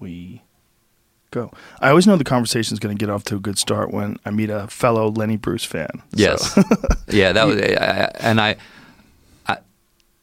we go. I always know the conversation is going to get off to a good start when I meet a fellow Lenny Bruce fan. Yes. So- yeah, that was, I, I- and I, I,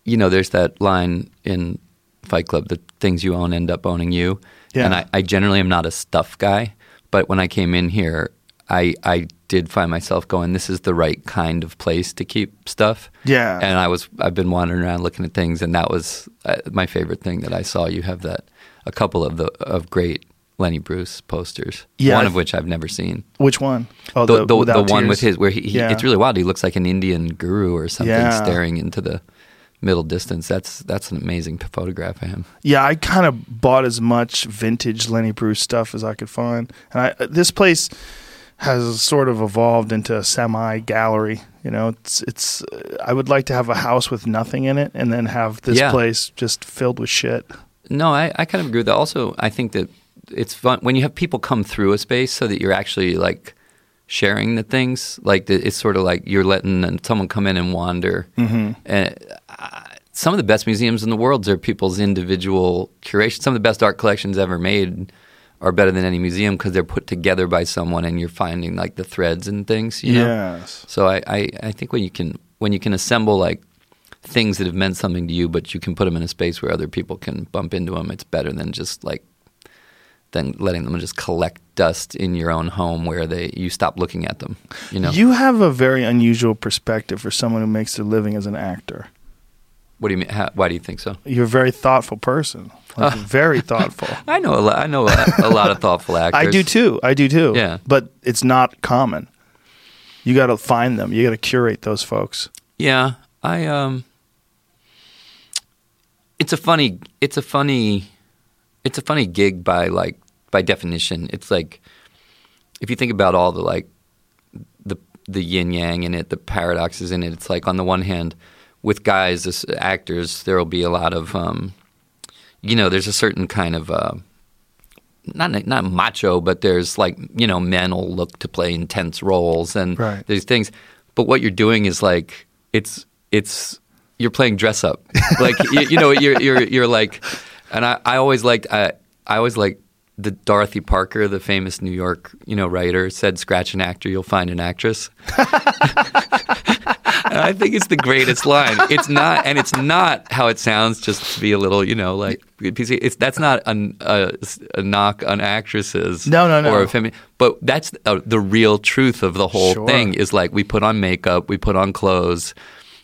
you know, there's that line in Fight Club: "The things you own end up owning you." Yeah. And I, I generally am not a stuff guy, but when I came in here, I, I did find myself going, "This is the right kind of place to keep stuff." Yeah. And I was, I've been wandering around looking at things, and that was uh, my favorite thing that I saw. You have that a couple of the of great Lenny Bruce posters. Yeah, One of which I've never seen Which one? Oh, the, the, the Without one with his where he, he Yeah. it's really wild. He looks like an Indian guru or something Yeah. staring into the middle distance. That's that's an amazing photograph of him. Yeah, I kind of bought as much vintage Lenny Bruce stuff as I could find, and I, this place has sort of evolved into a semi gallery. You know, it's it's. I would like to have a house with nothing in it, and then have this Yeah. place just filled with shit. No, I, I kind of agree with that. Also, I think that it's fun when you have people come through a space so that you're actually like sharing the things. Like the, it's sort of like you're letting someone come in and wander. Mm-hmm. And uh, some of the best museums in the world are people's individual curation. Some of the best art collections ever made are better than any museum because they're put together by someone, and you're finding like the threads and things. You know? Yes. So I, I, I think when you can when you can assemble like things that have meant something to you, but you can put them in a space where other people can bump into them, it's better than just like than letting them just collect dust in your own home where they you stop looking at them. You know. You have a very unusual perspective for someone who makes their living as an actor. what do you mean? How, why do you think so? You're a very thoughtful person. Like, oh. very thoughtful. I know a lot, I know a, a lot of thoughtful actors. I do too. I do too. Yeah. But it's not common. You got to find them. You got to curate those folks. Yeah, I um it's a funny it's a funny it's a funny gig by like by definition. It's like if you think about all the like the the yin yang in it, the paradoxes in it, it's like on the one hand with guys as actors there'll be a lot of um you know, there's a certain kind of uh not not macho, but there's like you know men will look to play intense roles and Right. these things. But what you're doing is like it's it's you're playing dress up, like you, you know you're you're you're like, and I, I always liked I I always like the Dorothy Parker, the famous New York you know writer, said, "Scratch an actor, you'll find an actress." And I think it's the greatest line. It's not, and it's not how it sounds. Just to be a little, you know, like it's that's not an, a, a knock on actresses. No, no, no. Or a femi- but that's uh, the real truth of the whole Sure. thing. Is like we put on makeup, we put on clothes,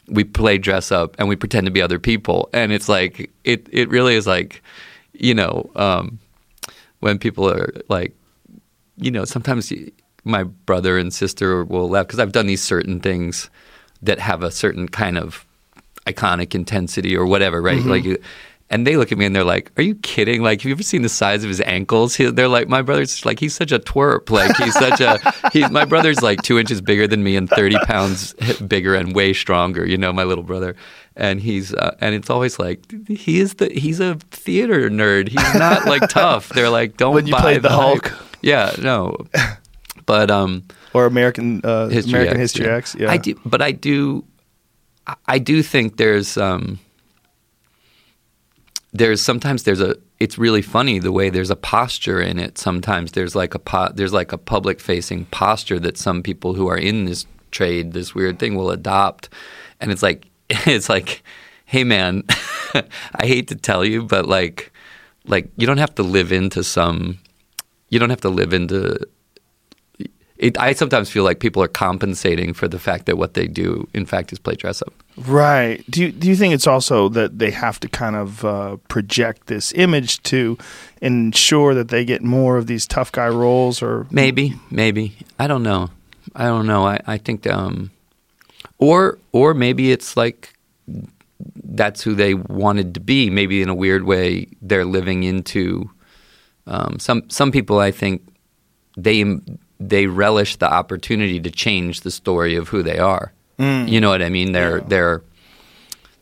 we play dress up, and we pretend to be other people. And it's like it. It really is like, you know, um, when people are like you know, sometimes my brother and sister will laugh because I've done these certain things that have a certain kind of iconic intensity or whatever, right? Like, you- and they look at me and they're like, "Are you kidding? Like, have you ever seen the size of his ankles?" He, they're like, "My brother's like he's such a twerp. Like, he's such a he's my brother's like two inches bigger than me and thirty pounds bigger and way stronger. You know, my little brother." And he's uh, and it's always like he is the he's a theater nerd. He's not like tough. They're like don't When you buy the hype." Hulk. Yeah, no. But um, Or American uh, History American X, History yeah. X. Yeah. I do, but I do, I- I do think there's um, there's sometimes there's a. It's really funny the way there's a posture in it. Sometimes there's like a po- there's like a public facing posture that some people who are in this trade, this weird thing, will adopt, and it's like it's like, hey man, I hate to tell you, but like like you don't have to live into some you don't have to live into it, I sometimes feel like people are compensating for the fact that what they do, in fact, is play dress up. Right. Do you, do you think it's also that they have to kind of uh, project this image to ensure that they get more of these tough guy roles or Maybe, maybe. I don't know. I don't know. I, I think, um, or or maybe it's like that's who they wanted to be. Maybe in a weird way, they're living into um, some some people. I think they they relish the opportunity to change the story of who they are. Mm. You know what I mean? They're they're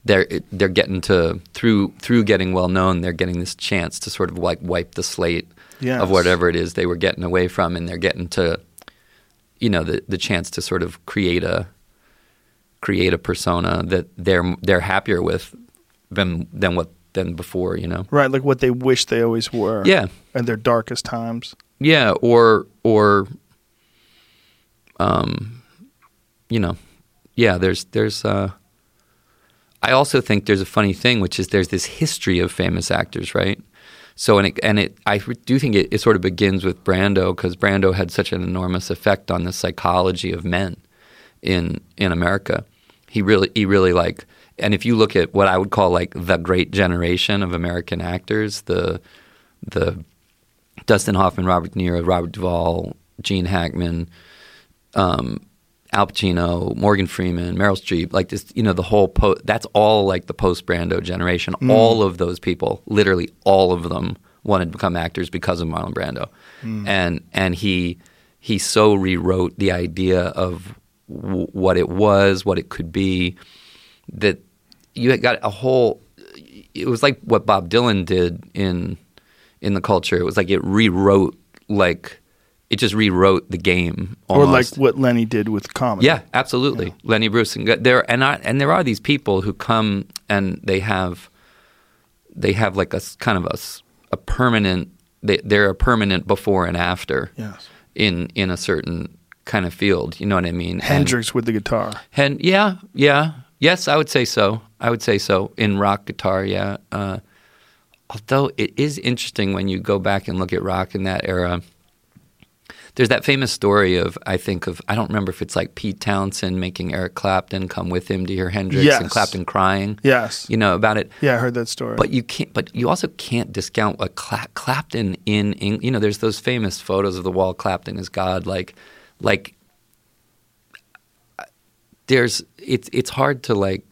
they're they're getting to through through getting well known. They're getting this chance to sort of like wipe the slate Yes. of whatever it is they were getting away from, and they're getting to you know the the chance to sort of create a create a persona that they're they're happier with than than what than before. You know. Right, like what they wish they always were. Yeah. At their darkest times. Yeah, or or um you know, yeah, there's there's uh I also think there's a funny thing which is there's this history of famous actors, right? So and it and it I do think it, it sort of begins with Brando because Brando had such an enormous effect on the psychology of men in in America. He really he really like and if you look at what I would call like the great generation of American actors, the the Dustin Hoffman, Robert De Niro, Robert Duvall, Gene Hackman, um, Al Pacino, Morgan Freeman, Meryl Streep, like this, you know, the whole po- that's all like the post Brando generation. Mm. All of those people, literally all of them, wanted to become actors because of Marlon Brando, Mm. and and he he so rewrote the idea of w- what it was, what it could be, that you got a whole. It was like what Bob Dylan did in in the culture. It was like it rewrote like it just rewrote the game Or like what Lenny did with comedy. Yeah, absolutely. Lenny Bruce and there and I, and there are these people who come and they have they have like a kind of a permanent they, they're a permanent before and after Yes. in in a certain kind of field. You know what I mean? And- Hendrix with the guitar. and yeah, yeah, yes, I would say so. I would say so in rock guitar. Yeah. Uh, although it is interesting when you go back and look at rock in that era. There's that famous story of I think of I don't remember if it's like Pete Townshend making Eric Clapton come with him to hear Hendrix and Clapton crying. Yes. You know about it. Yeah, I heard that story. But you can't. But you also can't discount what Cla- Clapton in, in. You know, there's those famous photos of the wall. Clapton is God. Like, like. There's it's it's hard to like.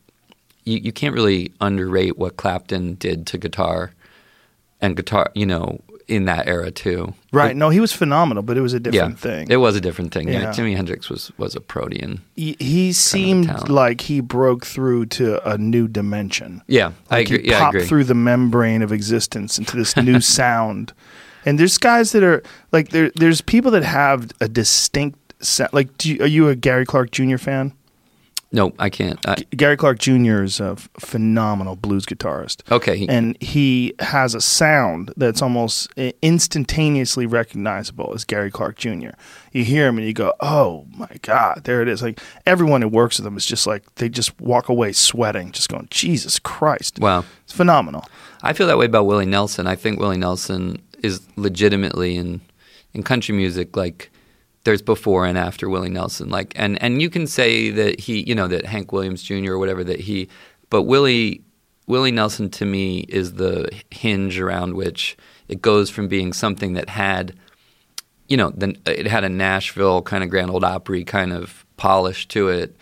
You you can't really underrate what Clapton did to guitar, and guitar. You know, in that era too. right. No, he was phenomenal, but it was a different yeah, thing. It was a different thing. Yeah. Yeah. Jimi Hendrix was was a protean. he, he seemed like he broke through to a new dimension. Yeah, I Like agree. he Yeah, I popped through the membrane of existence into this new sound. And there's guys that are like there. There's people that have a distinct sound. Like, do you, are you a Gary Clark Jr. fan? No, I can't. I, Gary Clark Jr. is a f- phenomenal blues guitarist. okay. and he has a sound that's almost instantaneously recognizable as Gary Clark Jr. You hear him and you go, "Oh my God, there it is!" Like everyone who works with him is just like they just walk away sweating, just going, "Jesus Christ!" wow. It's phenomenal. I feel that way about Willie Nelson. I think Willie Nelson is legitimately in in country music like there's before and after Willie Nelson. Like and and you can say that he, you know, that Hank Williams Jr. or whatever that he but Willie Willie Nelson to me is the hinge around which it goes from being something that had you know, then it had a Nashville kind of Grand Old Opry kind of polish to it,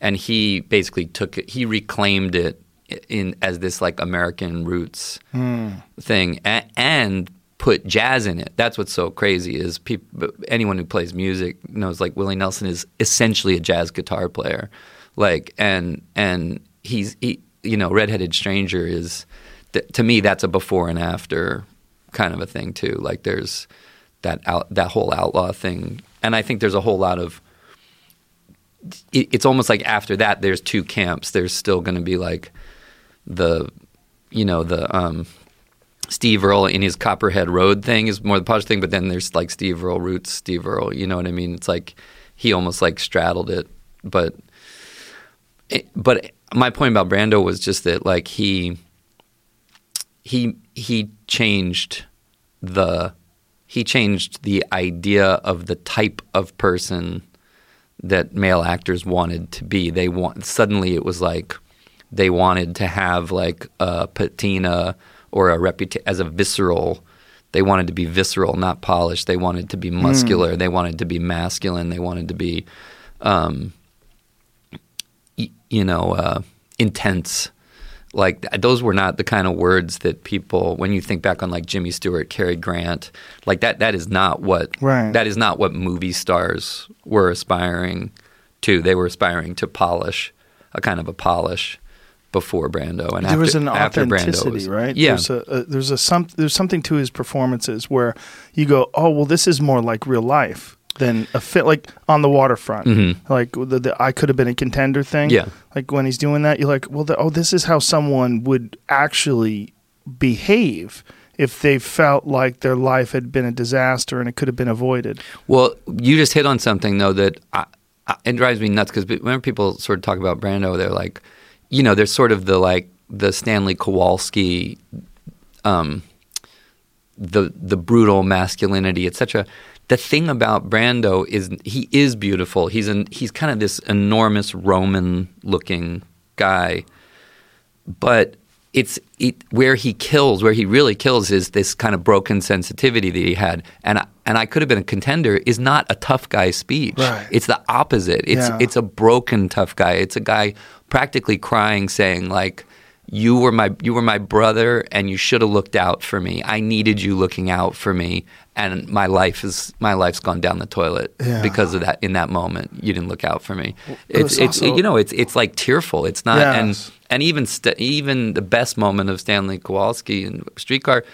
and he basically took it. He reclaimed it in as this like American roots hmm. thing, a, and put jazz in it. That's what's so crazy is people. Anyone who plays music knows like Willie Nelson is essentially a jazz guitar player, like and and he's he you know Redheaded Stranger is th- to me that's a before and after kind of a thing too. Like there's that out, that whole outlaw thing, and I think there's a whole lot of. It, it's almost like after that, there's two camps. There's still going to be like the, you know, the um, Steve Earle in his Copperhead Road thing is more the posh thing, but then there's like Steve Earle roots, Steve Earle. You know what I mean? It's like he almost like straddled it, but. It, but my point about Brando was just that like he he he changed the he changed the idea of the type of person that male actors wanted to be. They want suddenly it was like they wanted to have like a patina or a reputation as a visceral. They wanted to be visceral, not polished. They wanted to be muscular. They wanted to be masculine. They wanted to be, um, y- you know, uh, intense like those were not the kind of words that people when you think back on like Jimmy Stewart, Cary Grant, like that that is not what Right. that is not what movie stars were aspiring to. They were aspiring to polish, a kind of a polish before Brando and there after, was an authenticity, was- right? Yeah. There's a, a there's a some there's something to his performances where you go, oh well, this is more like real life than a fit like on the waterfront, Mhm. like the, the I could have been a contender thing. Yeah. like when he's doing that, you're like, well, the, oh, this is how someone would actually behave if they felt like their life had been a disaster and it could have been avoided. Well, you just hit on something though that I, I, it drives me nuts because whenever people sort of talk about Brando, they're like, you know, there's sort of the like the Stanley Kowalski, um, the the brutal masculinity, etc. The thing about Brando is he is beautiful. He's an he's kind of this enormous Roman looking guy, but it's it, where he kills, where he really kills, is this kind of broken sensitivity that he had, and I, and I could have been a contender. Is not a tough guy speech. Right. It's the opposite. It's Yeah. it's a broken tough guy. It's a guy practically crying, saying like, "You were my you were my brother, and you should have looked out for me. I needed you looking out for me, and my life is my life's gone down the toilet Yeah. because of that. In that moment, you didn't look out for me. it It's it's also- you know it's it's like tearful. It's not and Yes. and even st- even the best moment of Stanley Kowalski in Streetcar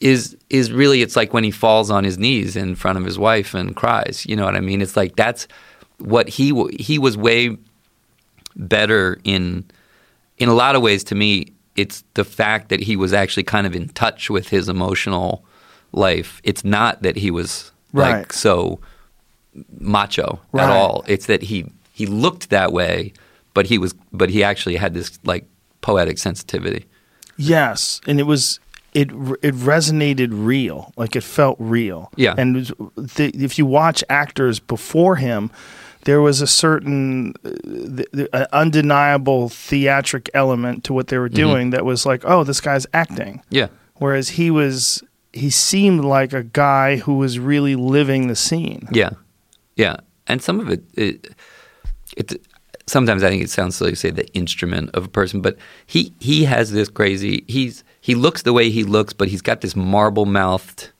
is is really it's like when he falls on his knees in front of his wife and cries. You know what I mean? It's like that's what he he was way better in in a lot of ways to me. It's the fact that he was actually kind of in touch with his emotional life. It's not that he was Right. like so macho Right. at all. It's that he he looked that way, but he was but he actually had this like poetic sensitivity. Yes, and it was it it resonated real, like it felt real. Yeah. and the, if you watch actors before him, there was a certain uh, th- th- undeniable theatric element to what they were doing that was like, oh, this guy's acting. Yeah. Whereas he was, he seemed like a guy who was really living the scene. Yeah, yeah, and some of it, it, it sometimes I think it sounds silly to say the instrument of a person, but he he has this crazy. He's he looks the way he looks, but he's got this marble mouthed.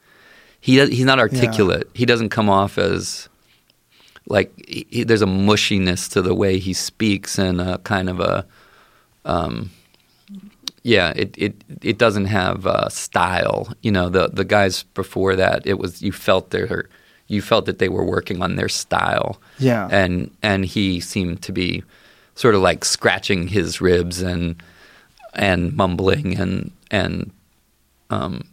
He he's not articulate. He doesn't come off as like he, he- there's a mushiness to the way he speaks and a kind of a um, yeah, it, it it doesn't have uh, style. You know, the the guys before that, it was you felt their you felt that they were working on their style. Yeah. and and he seemed to be sort of like scratching his ribs and and mumbling and and um,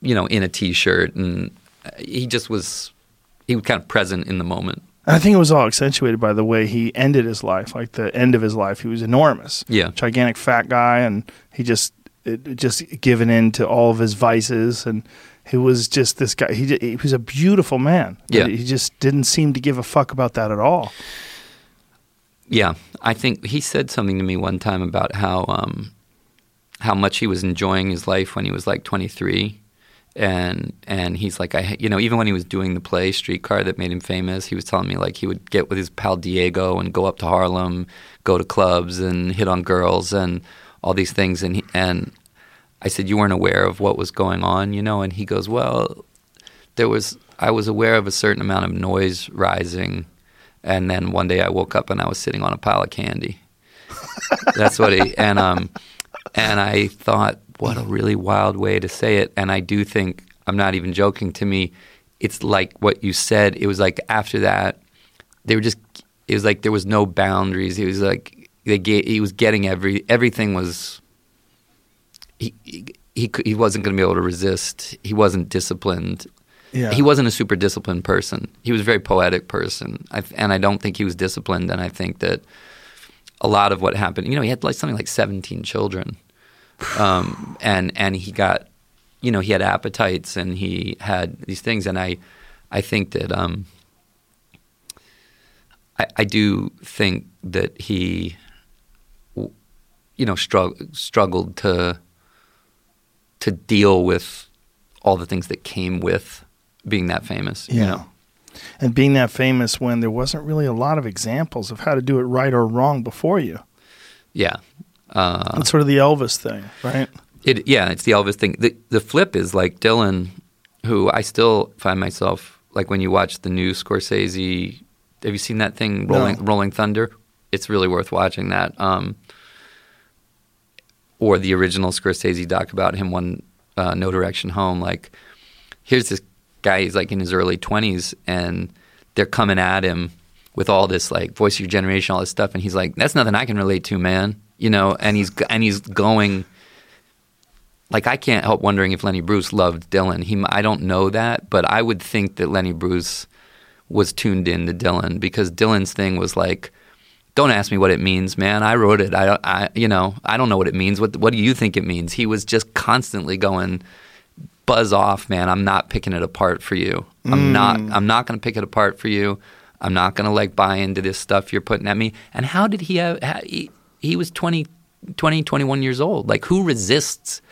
you know, in a t-shirt, and he just was he was kind of present in the moment. I think it was all accentuated by the way he ended his life. Like the end of his life, he was enormous. Yeah. gigantic fat guy, and he just it, it just given in to all of his vices, and he was just this guy. He, he was a beautiful man. Yeah. he just didn't seem to give a fuck about that at all. Yeah, I think he said something to me one time about how um, how much he was enjoying his life when he was like 23, and and he's like I you know even when he was doing the play Streetcar that made him famous, he was telling me like he would get with his pal Diego and go up to Harlem, go to clubs and hit on girls and all these things, and he, and I said you weren't aware of what was going on, you know, and he goes well, there was I was aware of a certain amount of noise rising. And then one day I woke up and I was sitting on a pile of candy. That's what he and um and I thought, what a really wild way to say it. And I do think I'm not even joking. To me, it's like what you said. It was like after that, they were just. It was like there was no boundaries. It was like they gave, he was getting every everything was. He he he, he wasn't going to be able to resist. He wasn't disciplined. Yeah, He wasn't a super disciplined person. He was a very poetic person, I, and I don't think he was disciplined. And I think that a lot of what happened, you know, he had like something like seventeen children, um, and and he got, you know, he had appetites and he had these things, and I, I think that um, I, I do think that he, you know, strugg- struggled to to deal with all the things that came with being that famous. You Yeah. know? and being that famous when there wasn't really a lot of examples of how to do it right or wrong before you. Yeah. Uh, That's sort of the Elvis thing, right? it, yeah, it's the Elvis thing. The, the flip is like Dylan, who I still find myself like when you watch the new Scorsese. Have you seen that thing, No. Rolling Rolling Thunder? It's really worth watching that. Um, or the original Scorsese doc about him, one uh, No Direction Home. Like, here's this guy. He's like in his early twenties, and they're coming at him with all this like voice of your generation, all this stuff, and he's like, "That's nothing I can relate to, man." You know, and he's and he's going like I can't help wondering if Lenny Bruce loved Dylan. He, I don't know that, but I would think that Lenny Bruce was tuned in to Dylan because Dylan's thing was like, "Don't ask me what it means, man. I wrote it. I, I, you know, I don't know what it means. What, what do you think it means?" He was just constantly going, "Buzz off, man. I'm not picking it apart for you. I'm hmm. not. I'm not going to pick it apart for you. I'm not going to like buy into this stuff you're putting at me." And how did he have? How, he, he was 20, 20, 21 years old. Like who resists?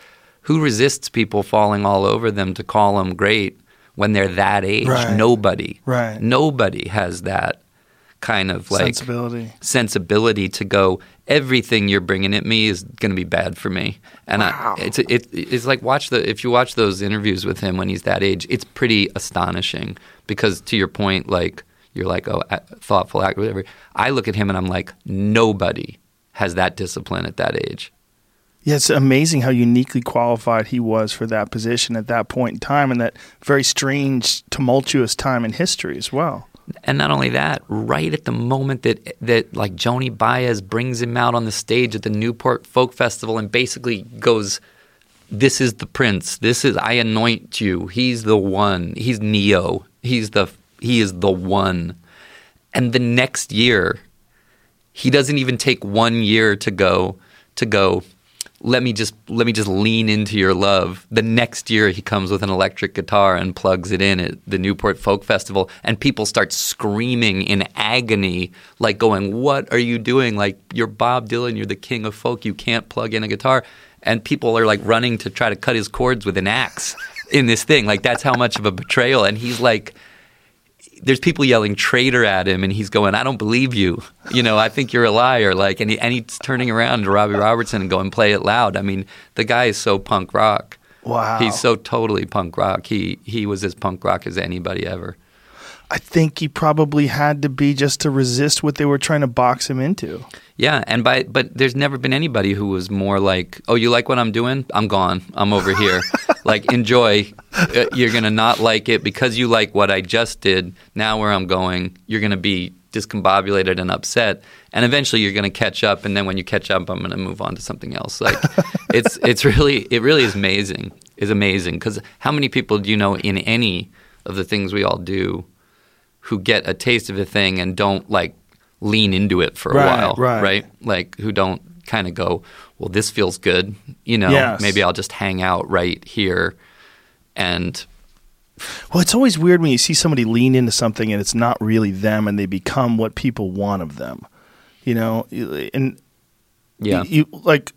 Who resists people falling all over them to call them great when they're that age? Right. Nobody. Right. Nobody has that kind of like Sensibility. sensibility to go. Everything you're bringing at me is going to be bad for me, and Wow. I, it's it, it's like watch the if you watch those interviews with him when he's that age, it's pretty astonishing because to your point, like you're like oh thoughtful act whatever. I look at him and I'm like nobody has that discipline at that age. Yeah, it's amazing how uniquely qualified he was for that position at that point in time and that very strange, tumultuous time in history as well. And not only that, right at the moment that that like Joni Baez brings him out on the stage at the Newport Folk Festival and basically goes, "This is the prince. This is I anoint you. He's the one. He's Neo. He's the he is the one." And the next year, he doesn't even take one year to go to go let me just let me just lean into your love. The next year he comes with an electric guitar and plugs it in at the newport folk festival and people start screaming in agony like going what are you doing? Like you're bob dylan you're the king of folk you can't plug in a guitar. And people are like running to try to cut his cords with an axe in this thing. Like that's how much of a betrayal. And he's like there's people yelling traitor at him and he's going i don't believe you. You know i think you're a liar. Like and, he, and he's turning around to robbie robertson and going play it loud. I mean the guy is so punk rock. Wow. he's so totally punk rock. He he was as punk rock as anybody ever I think he probably had to be just to resist what they were trying to box him into. yeah and by but there's never been anybody who was more like oh you like what i'm doing? I'm gone. I'm over here. Like enjoy. Uh, you're gonna not like it. Because you like what i just did now where i'm going you're gonna be discombobulated and upset and eventually you're going to catch up and then when you catch up i'm going to move on to something else. Like it's it's really it really is amazing. Is amazing. Because how many people do you know in any of the things we all do who get a taste of a thing and don't like lean into it for a Right, while right. like who don't kind of go well this feels good you know Yes. maybe i'll just hang out right here and Well, it's always weird when you see somebody lean into something and it's not really them and they become what people want of them. You know, and yeah you, like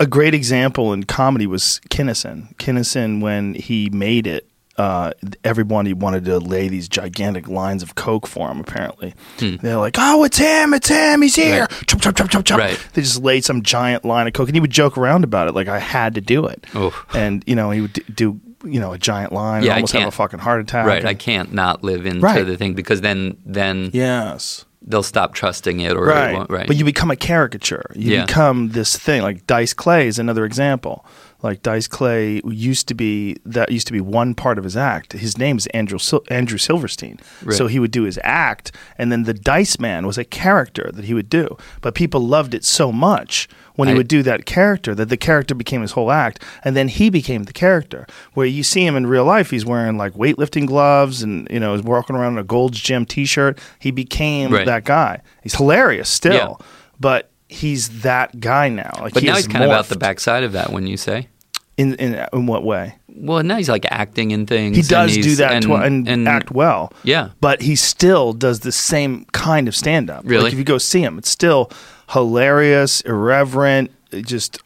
a great example in comedy was Kinnison. Kinnison, when he made it, uh, everybody wanted to lay these gigantic lines of coke for him. Apparently, they're like, "Oh, it's him! It's him! He's here!" Hmm. Right. Chomp, chomp, chomp, chomp. Right. They just laid some giant line of coke, and he would joke around about it, like I had to do it. Oof. And you know, he would d- do you know a giant line, Yeah, and almost have a fucking heart attack. right and- i can't not live into Right. the thing because then then Yes. they'll stop trusting it or right. it right But you become a caricature. You Yeah. become this thing. Like Dice Clay is another example. Like Dice Clay used to be that used to be one part of his act. His name is Andrew Sil- Andrew Silverstein. Right. So he would do his act, and then the Dice Man was a character that he would do. But people loved it so much when he I- would do that character that the character became his whole act, and then he became the character. Where you see him in real life, he's wearing like weightlifting gloves and you know is walking around in a Gold's Gym T-shirt. He became Right. that guy. He's hilarious still, Yeah. but he's that guy now. Like but he now he's kind of out the backside of that when you say In, in in what way? well now he's like acting in things He and does do that and, tw- and, and- act well. yeah but he still does the same kind of stand up. Really? Like if you go see him, it's still hilarious, irreverent, just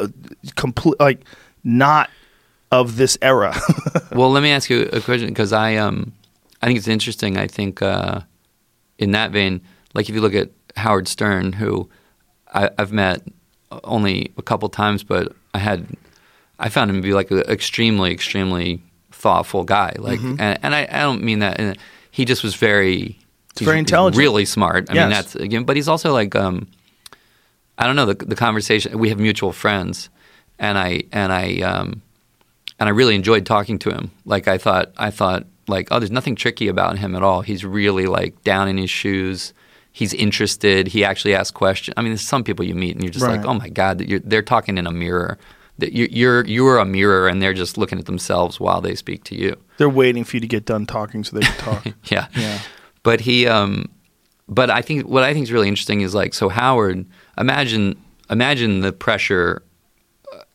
uh, complete like not of this era. well, let me ask you a question because I um I think it's interesting. I think uh, in that vein, like if you look at Howard Stern, who I, I've met only a couple times, but I had I found him to be like an extremely, extremely thoughtful guy. Like, Mm-hmm. and, and I, I don't mean that. in a- He just was very, very intelligent. really smart. I mean, that's again, but he's also like, um, I don't know the the conversation. We have mutual friends, and I and I um, and I really enjoyed talking to him. Like I thought, I thought like, oh, there's nothing tricky about him at all. He's really like down in his shoes. He's interested. He actually asks questions. I mean, there's some people you meet and you're just Right. like, oh my god, you're, they're talking in a mirror. that you- you're you're a mirror, and they're just looking at themselves while they speak to you. They're waiting for you to get done talking so they can talk. Yeah. Yeah. But he, um, but I think what I think is really interesting is like so Howard. Imagine imagine the pressure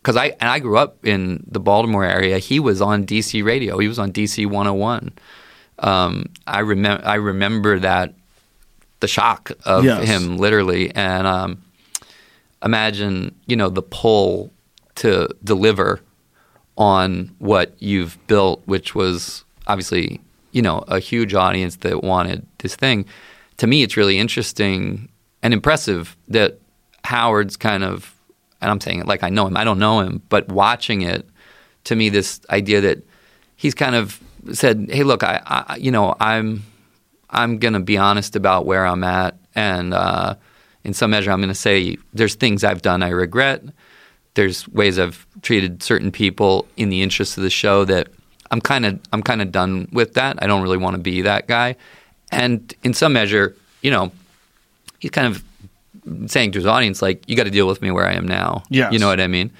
because I and I grew up in the Baltimore area. He was on DC radio. He was on DC 101. Um, I remember I remember that the shock of Yes. him literally and um, imagine you know the pull to deliver on what you've built, which was obviously you know a huge audience that wanted this thing. To me, it's really interesting and impressive that Howard's kind of, and I'm saying it like I know him. I don't know him, but watching it, to me, this idea that he's kind of said, "Hey, look, I, I you know, I'm, I'm going to be honest about where I'm at, and uh, in some measure, I'm going to say there's things I've done I regret. There's ways I've treated certain people in the interest of the show that I'm kind of, I'm kind of done with that. I don't really want to be that guy, and in some measure, you know, he's kind of saying to his audience, like, you got to deal with me where I am now. Yes. You know what I mean?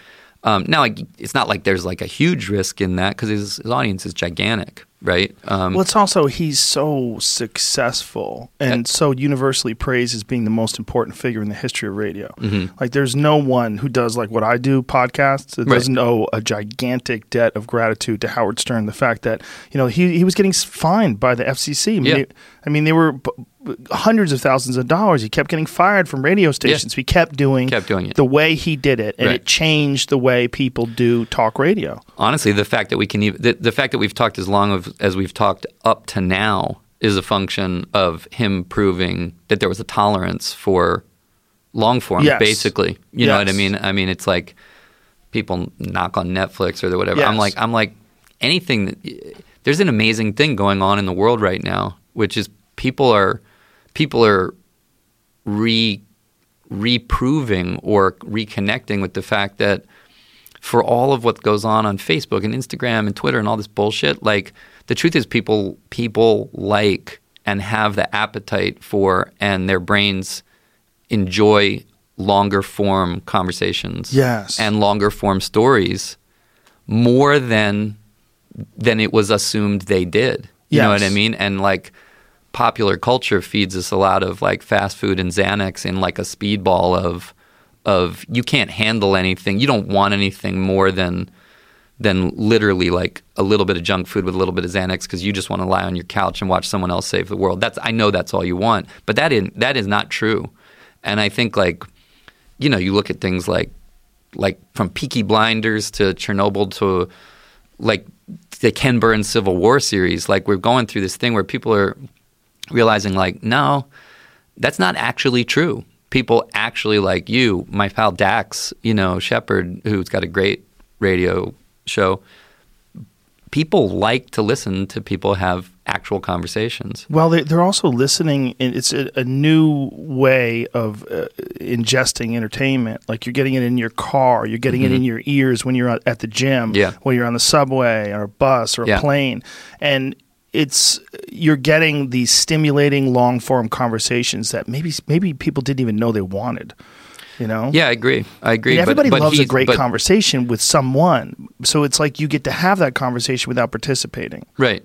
Um, now, it's not like there's like a huge risk in that because his, his audience is gigantic, right? Um, Well, it's also he's so successful and so universally praised as being the most important figure in the history of radio. Like, there's no one who does like what I do, podcasts, that Right. doesn't owe a gigantic debt of gratitude to Howard Stern. The fact that you know he he was getting fined by the FCC. I mean, Yeah. they, I mean, they were b- hundreds of thousands of dollars. He kept getting fired from radio stations. He kept doing Kept doing it. the way he did it, and Right. it changed the way people do talk radio. honestly, the fact that we can even the, the fact that we've talked as long of, as we've talked up to now is a function of him proving that there was a tolerance for long form. Yes. Basically, you know what I mean. I mean, it's like people knock on Netflix or the whatever. I'm like, I'm like anything. That, there's an amazing thing going on in the world right now, which is people are people are re reproving or reconnecting with the fact that for all of what goes on on Facebook and Instagram and Twitter and all this bullshit, like the truth is people people like and have the appetite for and their brains enjoy longer form conversations Yes. and longer form stories more than than it was assumed they did. You know what I mean? And like popular culture feeds us a lot of like fast food and Xanax in like a speedball of of you can't handle anything. You don't want anything more than than literally like a little bit of junk food with a little bit of Xanax because you just want to lie on your couch and watch someone else save the world. That's I know that's all you want, but that is that is not true. And I think like you know you look at things like like from Peaky Blinders to Chernobyl to like the Ken Burns Civil War series. Like we're going through this thing where people are realizing like no, that's not actually true. People actually like you, my pal Dax, you know Shepard, who's got a great radio show. People like to listen to people have actual conversations. Well, they, they're also listening. And it's a, new way of uh, ingesting entertainment. Like you're getting it in your car, you're getting it in your ears when you're at- the gym, Mm-hmm. Yeah. when you're on the subway or a bus or a Yeah. plane, and it's you're getting these stimulating long form conversations that maybe maybe people didn't even know they wanted. You know, Yeah, I agree. I agree. And but- everybody but loves a great but- conversation with someone, so it's like you get to have that conversation without participating. Right,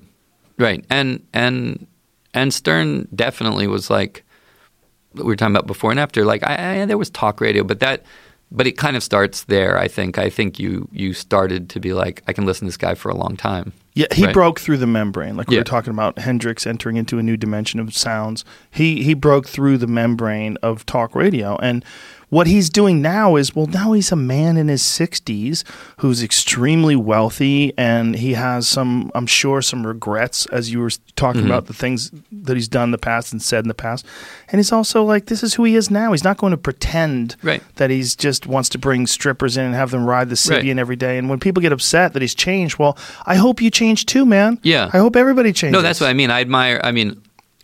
right, and and and Stern definitely was like we were talking about before and after. Like I, I there was talk radio, but that but it kind of starts there. I think. I think you you started to be like I can listen to this guy for a long time. Yeah, he Right. broke through the membrane, like we Yeah. were talking about Hendrix entering into a new dimension of sounds. He he broke through the membrane of talk radio, and what he's doing now is well, now he's a man in his sixties who's extremely wealthy, and he has some, I'm sure, some regrets as you were talking Mm-hmm. about the things that he's done in the past and said in the past, and he's also like this is who he is now. He's not going to pretend Right. that he's just wants to bring strippers in and have them ride the Right. Sybian every day. And when people get upset that he's changed, well, I hope you change too, man. Yeah. I hope everybody changes. No, that's what I mean. I admire. I mean,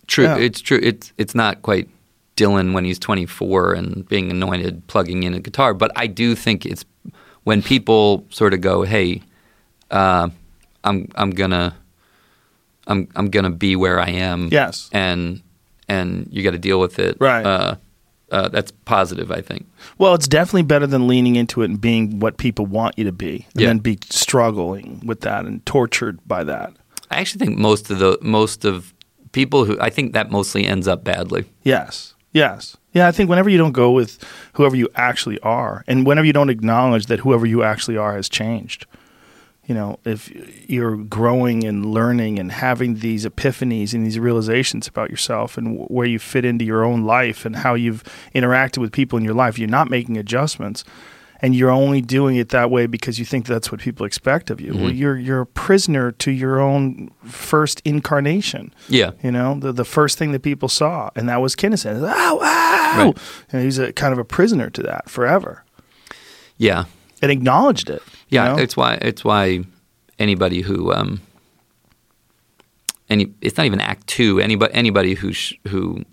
true. Yeah. It's true. It's it's not quite Dylan when he's 24 and being anointed, plugging in a guitar. But I do think it's when people sort of go, "Hey, uh, I'm I'm gonna I'm I'm gonna be where I am." Yes. and and you got to deal with it. Right. Uh, uh, that's positive. I think. Well, it's definitely better than leaning into it and being what people want you to be, and Yeah. then be struggling with that and tortured by that. I actually think most of the most of people who I think that mostly ends up badly. Yes. Yes. Yeah, I think whenever you don't go with whoever you actually are, and whenever you don't acknowledge that whoever you actually are has changed, you know, if you're growing and learning and having these epiphanies and these realizations about yourself and wh- where you fit into your own life and how you've interacted with people in your life, you're not making adjustments. And you're only doing it that way because you think that's what people expect of you. Well, you're you're a prisoner to your own first incarnation. Yeah. You know, the the first thing that people saw, and that was Kinnison. Ow, ow! Right. And he's a kind of a prisoner to that forever, Yeah. and acknowledged it. you Yeah, know? it's why it's why anybody who um any it's not even act 2 anybody anybody who sh- who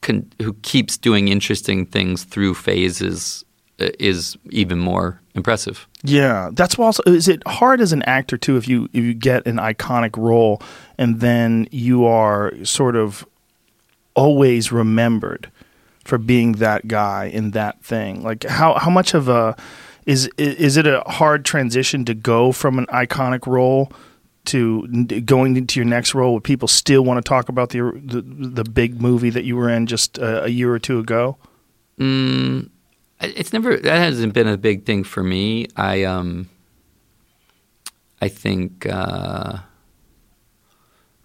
can who keeps doing interesting things through phases is even more impressive. yeah. That's also is it hard as an actor too if you if you get an iconic role and then you are sort of always remembered for being that guy in that thing. Like how how much of a is is it a hard transition to go from an iconic role to going into your next role where people still want to talk about the the, the big movie that you were in just a, a year or two ago? Mm, it's never that hasn't been a big thing for me. I um I think uh,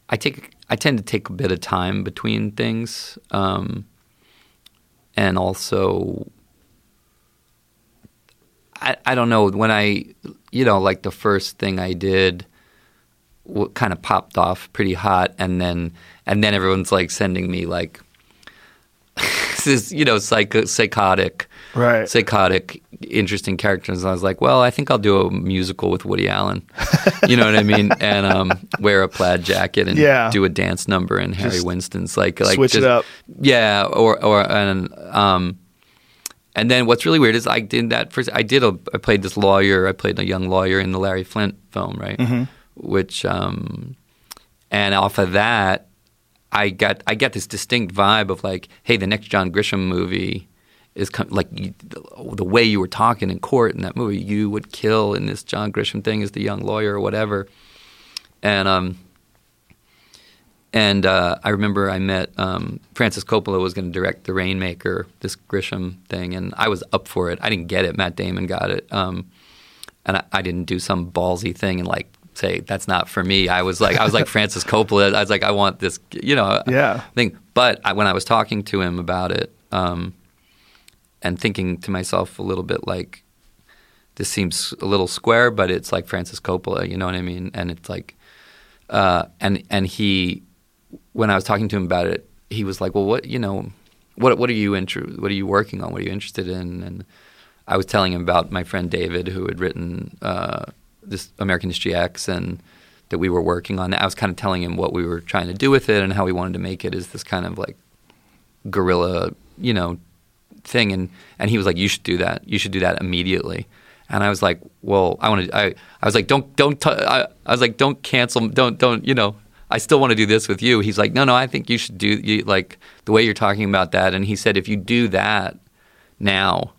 I take I tend to take a bit of time between things, um, and also I I don't know when I you know like the first thing I did what kind of popped off pretty hot, and then and then everyone's like sending me like this is you know psycho, psychotic Right. psychotic, interesting characters. And I was like, well, I think I'll do a musical with Woody Allen. You know what I mean? And um, wear a plaid jacket and Yeah. do a dance number in Harry Just Winston's. Like, like switch it up. Yeah, or or and um, and then what's really weird is I did that first. I did a I played this lawyer. I played a young lawyer in the Larry Flynt film, right? Mm-hmm. Which um, and off of that, I got I got this distinct vibe of like, hey, the next John Grisham movie is com- like you, the, the way you were talking in court in that movie, you would kill in this John Grisham thing as the young lawyer or whatever. And um, and uh, I remember I met um, Francis Coppola was going to direct The Rainmaker, this Grisham thing, and I was up for it. I didn't get it. Matt Damon got it, um, and I, I didn't do some ballsy thing and like say that's not for me. I was like I was like Francis Coppola. I was like I want this, you know, Yeah. thing. But I, when I was talking to him about it, um, and thinking to myself a little bit like, this seems a little square, but it's like Francis Coppola. You know what I mean? And it's like, uh, and and he, when I was talking to him about it, he was like, "Well, what you know, what what are you inter- What are you working on? What are you interested in?" And I was telling him about my friend David, who had written uh, this American History X, and that we were working on. I was kind of telling him what we were trying to do with it and how we wanted to make it as this kind of like guerrilla, you know, thing. And and he was like, "You should do that. You should do that immediately." And I was like, "Well, I want to." I I was like, "Don't don't." T- I, I was like, "Don't cancel. Don't don't. You know." I still want to do this with you. He's like, no, no, I think you should do you, like the way you're talking about that. And he said, if you do that now,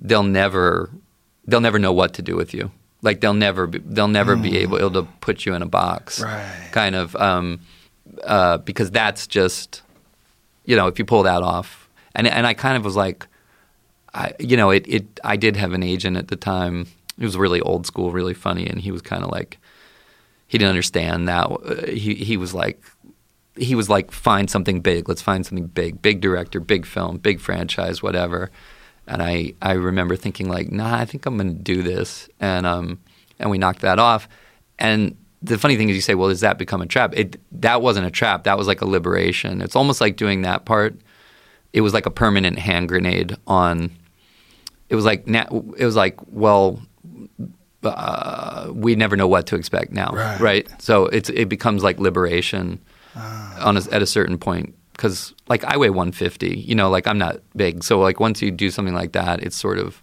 they'll never they'll never know what to do with you. Like they'll never be, they'll never be able, able to put you in a box, Right. kind of, um, uh, because that's just you know if you pull that off. And and I kind of was like, I you know it it I did have an agent at the time. He was really old school, really funny, and he was kind of like he didn't understand that. Uh, he he was like he was like find something big. Let's find something big. Big director, big film, big franchise, whatever. And I I remember thinking like, nah, I think I'm going to do this. And um and we knocked that off. And the funny thing is, you say, well, does that become a trap? It that wasn't a trap. That was like a liberation. It's almost like doing that part. It was like a permanent hand grenade on. It was like it was like well, uh, we never know what to expect now, Right. So it's it becomes like liberation on a, at a certain point because like I weigh 150, you know, like I'm not big, so like once you do something like that, it's sort of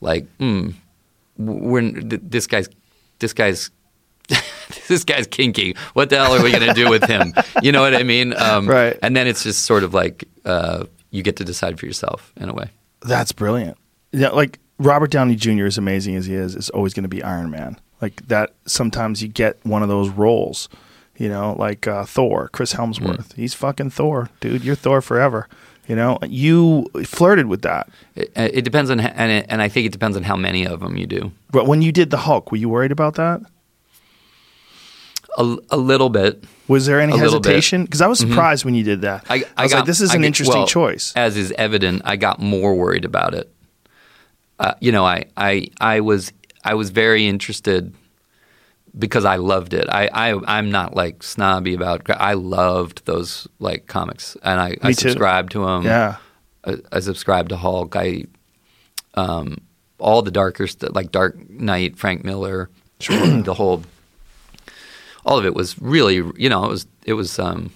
like, hmm, we're th- this guy's this guy's. this guy's kinky. What the hell are we going to do with him? You know what I mean? Um, Right. And then it's just sort of like uh, you get to decide for yourself in a way. That's brilliant. Yeah, like Robert Downey Jr. is amazing as he is, is always going to be Iron Man. Like that. Sometimes you get one of those roles, you know, like uh, Thor, Chris Hemsworth. He's fucking Thor, dude. You're Thor forever. You know, you flirted with that. It, it depends on, and it, and I think it depends on how many of them you do. But when you did the Hulk, were you worried about that? A, a little bit. Was there any A little bit. hesitation? Because I was surprised when you did that. I, was like, this is I an get- interesting well, choice. As is evident, I got more worried about it. Uh, you know, I, I, I was, I was very interested because I loved it. I, I, I'm not like snobby about. I loved those like comics, and I, I Me too. subscribed to them. yeah. I, I subscribed to Hulk. I, um, all the darker stuff, like Dark Knight, Frank Miller, the whole, all of it was really, you know, it was, it was, um,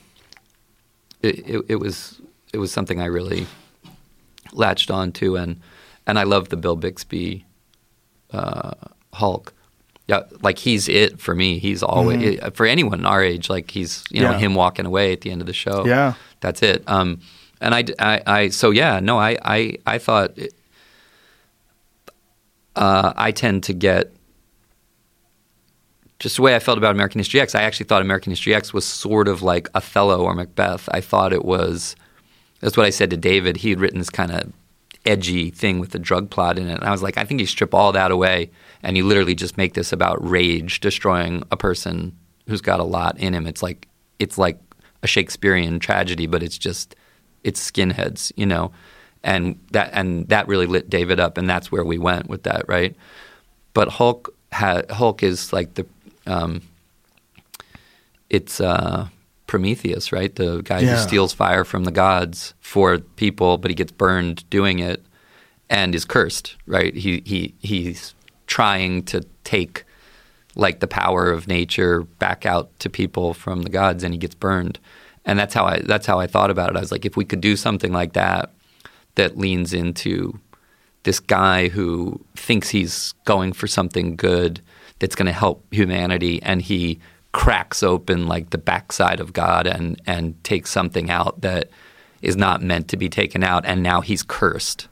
it, it, it was, it was something I really latched onto, and and I love the Bill Bixby uh, Hulk. Yeah, like he's it for me. He's always for anyone our age. Like he's you know Yeah. him walking away at the end of the show. Yeah. that's it. Um, and I, I, I, so yeah, no, I, I, I thought. It, uh, I tend to get just the way I felt about American History X. I actually thought American History X was sort of like Othello or Macbeth. I thought it was. That's what I said to David. He had written this kind of edgy thing with the drug plot in it, and I was like, I think you strip all that away, and you literally just make this about rage destroying a person who's got a lot in him. It's like it's like a Shakespearean tragedy, but it's just it's skinheads, you know, and that and that really lit David up, and that's where we went with that, right? But Hulk ha Hulk is like the um, it's uh, Prometheus, right? The guy Yeah. who steals fire from the gods for people, but he gets burned doing it and is cursed, right? He he he's trying to take like the power of nature back out to people from the gods and he gets burned. And that's how I that's how I thought about it. I was like if we could do something like that that leans into this guy who thinks he's going for something good that's going to help humanity and he cracks open like the backside of God and and takes something out that is not meant to be taken out and now he's cursed.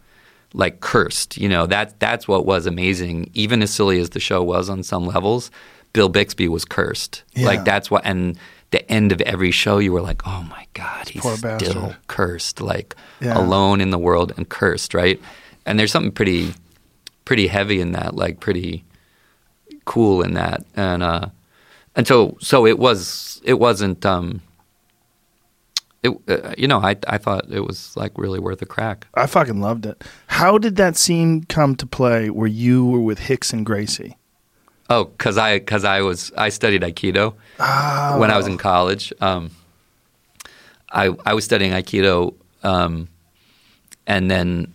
Like cursed you know that that's what was amazing. Even as silly as the show was on some levels Bill Bixby was cursed. Yeah. like that's what and the end of every show you were like oh my god he's still cursed like Yeah. alone in the world and cursed right? And there's something pretty pretty heavy in that like pretty cool in that and uh and so so it was it wasn't um it uh, you know i i thought it was like really worth a crack I fucking loved it. How did that scene come to play where you were with Rickson Gracie? oh cuz i cuz i was i studied aikido when i was in college um i i was studying aikido um and then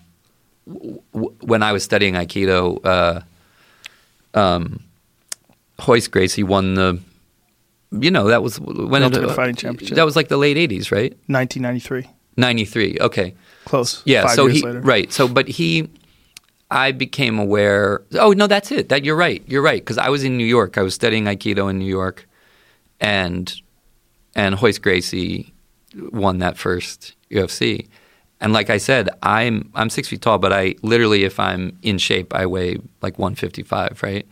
w- when i was studying aikido uh um Royce Gracie won the you know that was when it, Ultimate Fighting Championship. that was like the late 80s right 1993. 93 okay Close. Yeah. Five so years he later. right. So but he, I became aware. Oh no, that's it. That you're right. You're right because I was in New York. I was studying Aikido in New York, and and Royce Gracie won that first UFC. And like I said, I'm I'm six feet tall, but I literally, if I'm in shape, I weigh like 155, right?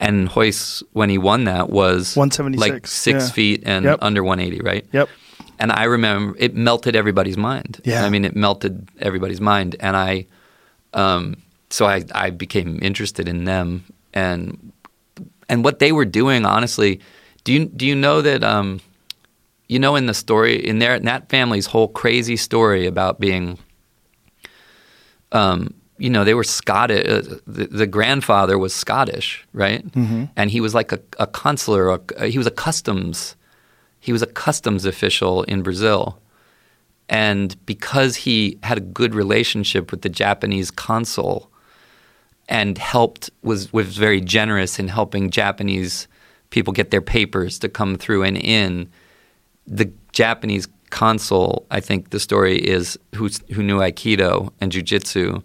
And Royce, when he won that, was 176, like six yeah. feet and Yep. under 180, right? Yep. And I remember it melted everybody's mind. Yeah. I mean, it melted everybody's mind. And I, um, so I, I became interested in them and, and what they were doing, honestly. Do you, do you know that, um, you know, in the story, in their, in that family's whole crazy story about being, um, you know, they were Scottish. Uh, the, the grandfather was Scottish, right? Mm-hmm. And he was like a, a consular. A, he was a customs. He was a customs official in Brazil, and because he had a good relationship with the Japanese consul, and helped was was very generous in helping Japanese people get their papers to come through and in. The Japanese consul, I think the story is who who knew Aikido and Jiu-Jitsu,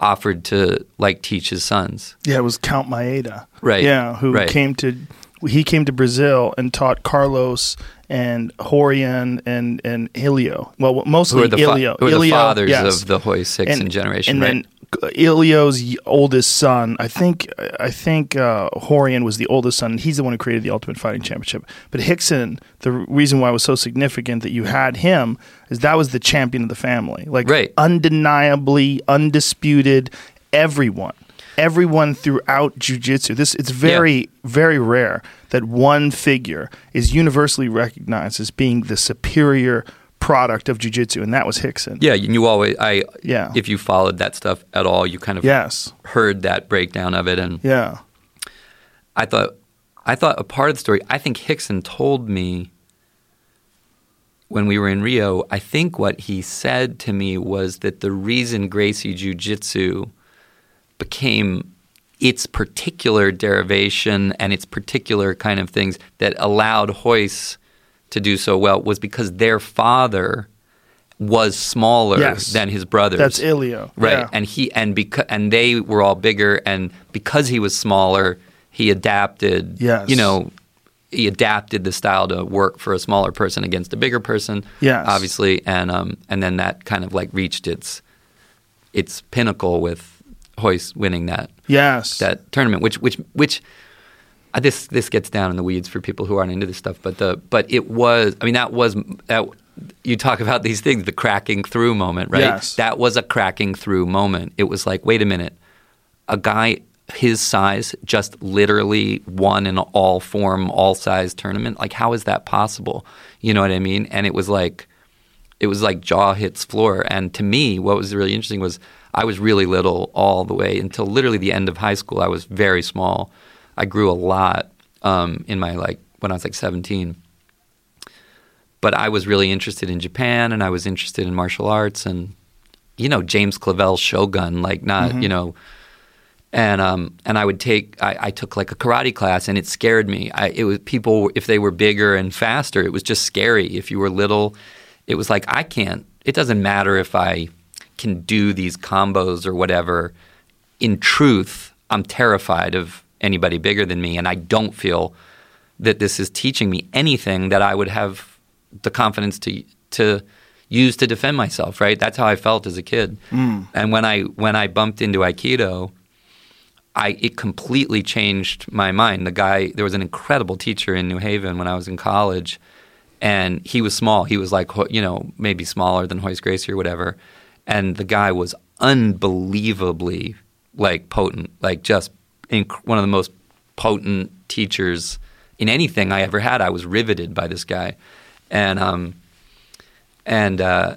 offered to like teach his sons. Yeah, it was Count Maeda. Right, Yeah, who right. came to he came to Brazil and taught Carlos and Rorion and and Helio. Well, Who mostly are the, fa- Helio. who are the fathers yes. of the Royce Rickson generation, and right? then Helio's oldest son, I think, I think uh, Rorion was the oldest son. and He's the one who created the Ultimate Fighting Championship. But Rickson, the reason why it was so significant that you had him is that was the champion of the family, like Right. undeniably, undisputed. Everyone, everyone throughout jujitsu. This it's very, very rare that one figure is universally recognized as being the superior product of jujitsu, and that was Rickson. yeah, you always I Yeah. if you followed that stuff at all, you kind of Yes. heard that breakdown of it and Yeah. I thought I thought a part of the story. I think Rickson told me when we were in Rio. I think what he said to me was that the reason Gracie Jiu Jitsu became its particular derivation and its particular kind of things that allowed Royce to do so well was because their father was smaller Yes. than his brothers. That's Helio. Right. Yeah. And he and because and they were all bigger and because he was smaller, he adapted Yes. you know, he adapted the style to work for a smaller person against a bigger person. Yes. Obviously. And um and then that kind of like reached its its pinnacle with Royce winning that yes. that tournament, which which which this this gets down in the weeds for people who aren't into this stuff, but the but it was I mean that was that you talk about these things the cracking through moment, right? Yes. That was a cracking through moment. It was like, wait a minute, a guy his size just literally won an all form, all size tournament. Like how is that possible? You know what I mean? And it was like it was like jaw hits floor. And to me, what was really interesting was I was really little all the way until literally the end of high school. I was very small. I grew a lot um, in my like when I was like 17. But I was really interested in Japan and I was interested in martial arts and you know James Clavell's Shogun, like not you know. And um and I would take I, I took like a karate class and it scared me. I it was people if they were bigger and faster, it was just scary. If you were little, it was like I can't. It doesn't matter if I can do these combos or whatever. In truth, I'm terrified of anybody bigger than me, and I don't feel that this is teaching me anything that I would have the confidence to to use to defend myself. Right? That's how I felt as a kid. Mm. And when I when I bumped into Aikido, I it completely changed my mind. The guy there was an incredible teacher in New Haven when I was in college, and he was small. He was like you know maybe smaller than Royce Gracie or whatever, and the guy was unbelievably like potent, like just inc- one of the most potent teachers in anything I ever had. I was riveted by this guy, and um, and uh,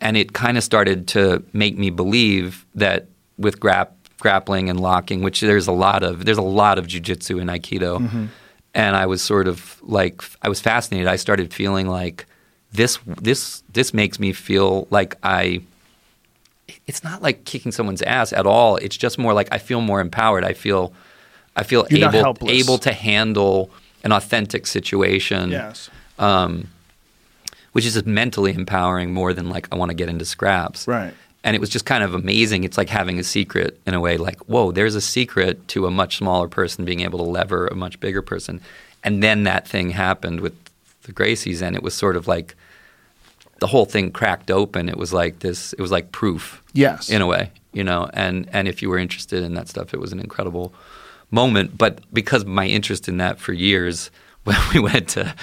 and it kind of started to make me believe that with grap grappling and locking, which there's a lot of there's a lot of jujitsu in aikido, and I was sort of like I was fascinated. I started feeling like this this this makes me feel like I. It's not like kicking someone's ass at all. It's just more like I feel more empowered. I feel I feel You're able able to handle an authentic situation yes. um, which is mentally empowering more than like I want to get into scraps. Right. And it was just kind of amazing. It's like having a secret in a way, like, whoa, there's a secret to a much smaller person being able to lever a much bigger person. And then that thing happened with the Gracies, and it was sort of like the whole thing cracked open. It was like this, it was like proof Yes. in a way, you know. And and if you were interested in that stuff, it was an incredible moment. But because my interest in that for years, when we went to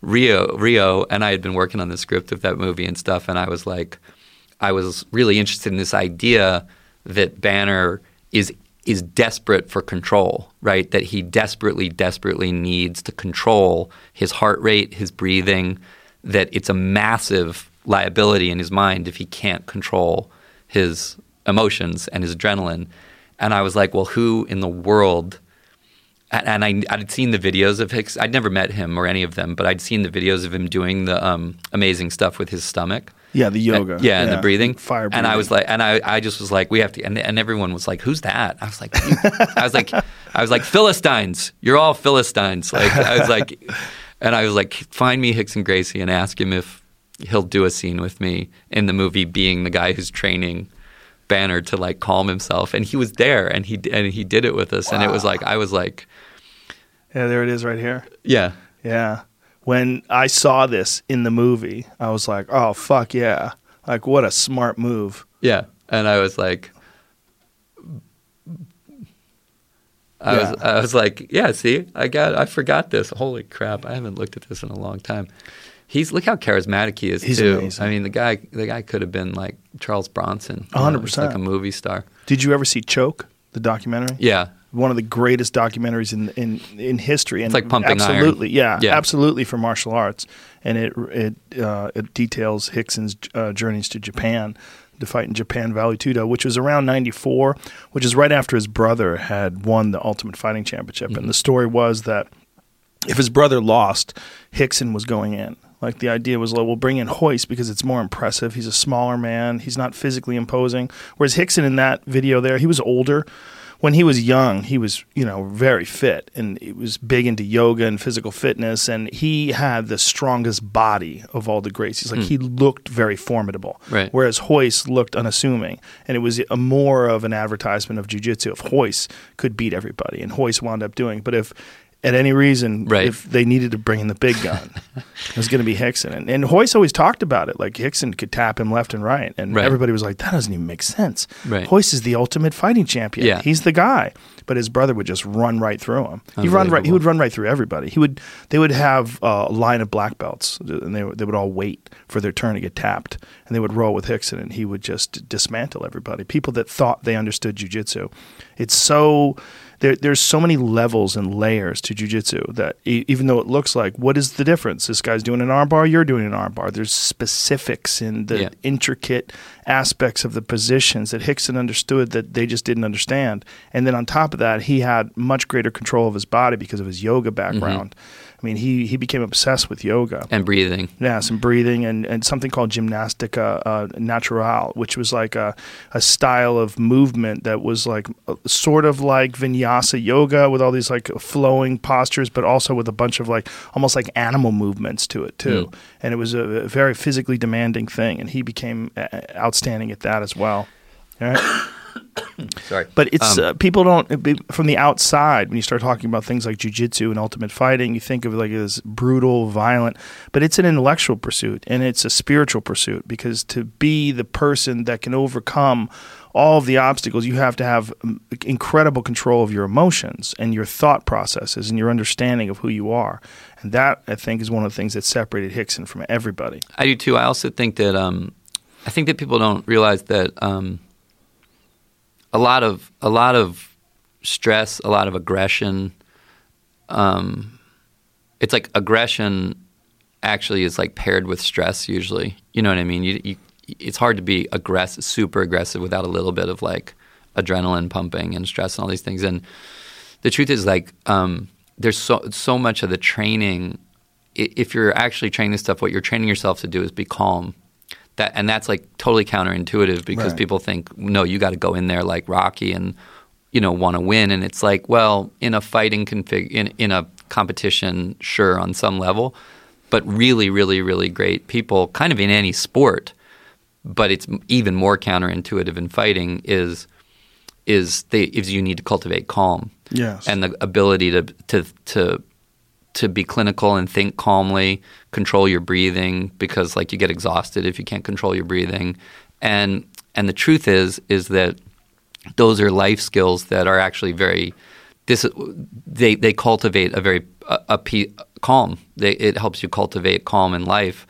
Rio, Rio, and I had been working on the script of that movie and stuff, and I was like, I was really interested in this idea that Banner is is desperate for control, right? That he desperately, desperately needs to control his heart rate, his breathing. That it's a massive liability in his mind if he can't control his emotions and his adrenaline. And I was like, well, who in the world? And and I, I'd seen the videos of Hicks. I'd never met him or any of them, but I'd seen the videos of him doing the um, amazing stuff with his stomach. Yeah, the yoga. Yeah, and the breathing. Fire And I was like, and I, I just was like, we have to, and, and everyone was like, who's that? I was like, I was like, I was like, Philistines. You're all Philistines. Like, I was like, and I was like, find me Rickson Gracie and ask him if he'll do a scene with me in the movie, being the guy who's training Banner to like calm himself. And he was there, and he and he did it with us, and it was like, I was like, Yeah, there it is right here. Yeah. Yeah. When I saw this in the movie, I was like, "Oh fuck yeah!" Like, what a smart move. Yeah. And I was like, I Yeah. was I was like, yeah, see, I got I forgot this. Holy crap, I haven't looked at this in a long time. He's look how charismatic he is He's too. amazing. I mean, the guy the guy could have been like Charles Bronson. A hundred know, like a movie star. Did you ever see Choke, the documentary? Yeah. One of the greatest documentaries in in in history, and like Pumping Iron. absolutely, yeah, Yeah. absolutely for martial arts, and it it uh, it details Rickson's uh, journeys to Japan to fight in Japan Vale Tudo, which was around '94, which is right after his brother had won the Ultimate Fighting Championship, Mm-hmm. and the story was that if his brother lost, Rickson was going in. Like the idea was, like, we'll bring in Royce because it's more impressive. He's a smaller man. He's not physically imposing. Whereas Rickson in that video there, he was older. When he was young, he was you know very fit and he was big into yoga and physical fitness, and he had the strongest body of all the greats. He's like hmm. he looked very formidable, Right. Whereas Royce looked unassuming, and it was a more of an advertisement of jujitsu. If Royce could beat everybody, and Royce wound up doing, but if at any reason, Right. if they needed to bring in the big gun, it was going to be Rickson. And, and Royce always talked about it. Like Rickson could tap him left and right. And Right. everybody was like, that doesn't even make sense. Right. Royce is the ultimate fighting champion. Yeah. He's the guy. But his brother would just run right through him. He run right. He would run right through everybody. He would. They would have a line of black belts, and they would- they would all wait for their turn to get tapped, and they would roll with Rickson, and he would just dismantle everybody. People that thought they understood jujitsu. It's so there, there's so many levels and layers to jujitsu that e- even though it looks like what is the difference? This guy's doing an armbar, you're doing an armbar. There's specifics in the Yeah. intricate aspects of the positions that Rickson understood that they just didn't understand. And then on top of that, he had much greater control of his body because of his yoga mm-hmm. background. I mean, he he became obsessed with yoga. And breathing. Yeah, some breathing and, and something called gymnastica uh, natural, which was like a, a style of movement that was like uh, sort of like vinyasa yoga with all these like flowing postures, but also with a bunch of like almost like animal movements to it too. Mm. And it was a, a very physically demanding thing, and he became uh, outstanding at that as well. All right. Sorry. But it's Um, uh, people don't from the outside when you start talking about things like jujitsu and ultimate fighting, you think of it like as brutal, violent, but it's an intellectual pursuit and it's a spiritual pursuit because to be the person that can overcome all of the obstacles, you have to have um, incredible control of your emotions and your thought processes and your understanding of who you are. And that I think is one of the things that separated Rickson from everybody. I do too. I also think that um, I think that people don't realize that um, a lot of a lot of stress, a lot of aggression. Um, it's like aggression actually is like paired with stress usually. You know what I mean? You, you, it's hard to be aggressive, super aggressive without a little bit of like adrenaline pumping and stress and all these things. And the truth is like um, there's so so much of the training. If you're actually training this stuff, what you're training yourself to do is be calm. That and that's like totally counterintuitive because Right. people think no, you got to go in there like Rocky and you know want to win, and it's like well, in a fighting config in in a competition, sure on some level, but really, really, really great people, kind of in any sport, but it's even more counterintuitive in fighting is is they is you need to cultivate calm Yes. and the ability to to to to be clinical and think calmly, control your breathing because like you get exhausted if you can't control your breathing. And and the truth is is that those are life skills that are actually very this they they cultivate a very a, a calm. They, it helps you cultivate calm in life.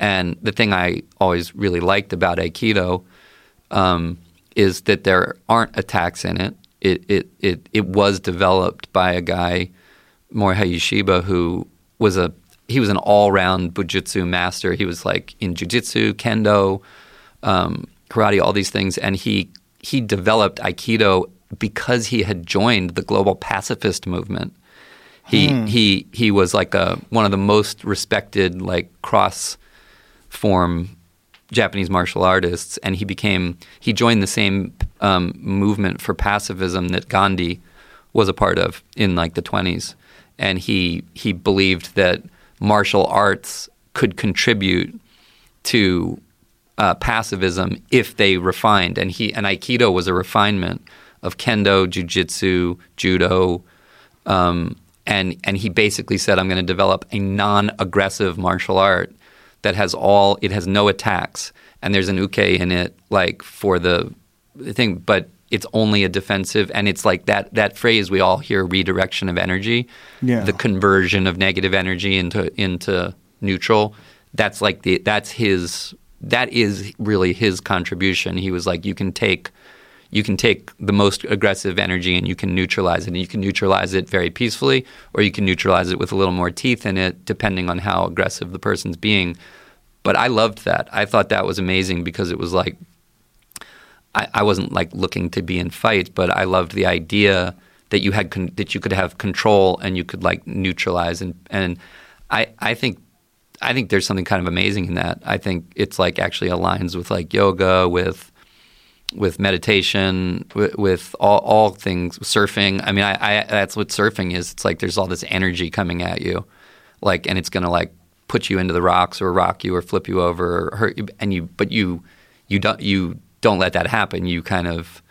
And the thing I always really liked about Aikido um, is that there aren't attacks in it. It, it it it was developed by a guy, Morihei Ueshiba, who was a he was an all round bujutsu master. He was like in jujitsu, kendo, um, karate, all these things, and he he developed aikido because he had joined the global pacifist movement. He he he was like a one of the most respected like cross form Japanese martial artists, and he became he joined the same um, movement for pacifism that Gandhi was a part of in like the twenties, and he he believed that martial arts could contribute to uh, pacifism if they refined, and he and Aikido was a refinement of kendo, jujitsu, judo, um, and and he basically said, "I'm going to develop a non-aggressive martial art that has all it has no attacks, and there's an uke in it, like for the thing, but." It's only a defensive, and it's like that. That phrase we all hear: redirection of energy, Yeah. the conversion of negative energy into into neutral. That's like the that's his that is really his contribution. He was like, you can take you can take the most aggressive energy and you can neutralize it. And you can neutralize it very peacefully, or you can neutralize it with a little more teeth in it, depending on how aggressive the person's being. But I loved that. I thought that was amazing because it was like I, I wasn't like looking to be in fights, but I loved the idea that you had con- that you could have control and you could like neutralize and and I I think I think there's something kind of amazing in that. I think it's like actually aligns with like yoga, with with meditation, with, with all, all things, surfing. I mean, I, I that's what surfing is. It's like there's all this energy coming at you, like, and it's gonna like put you into the rocks or rock you or flip you over or hurt you. And you, but you, you don't you don't let that happen. You kind of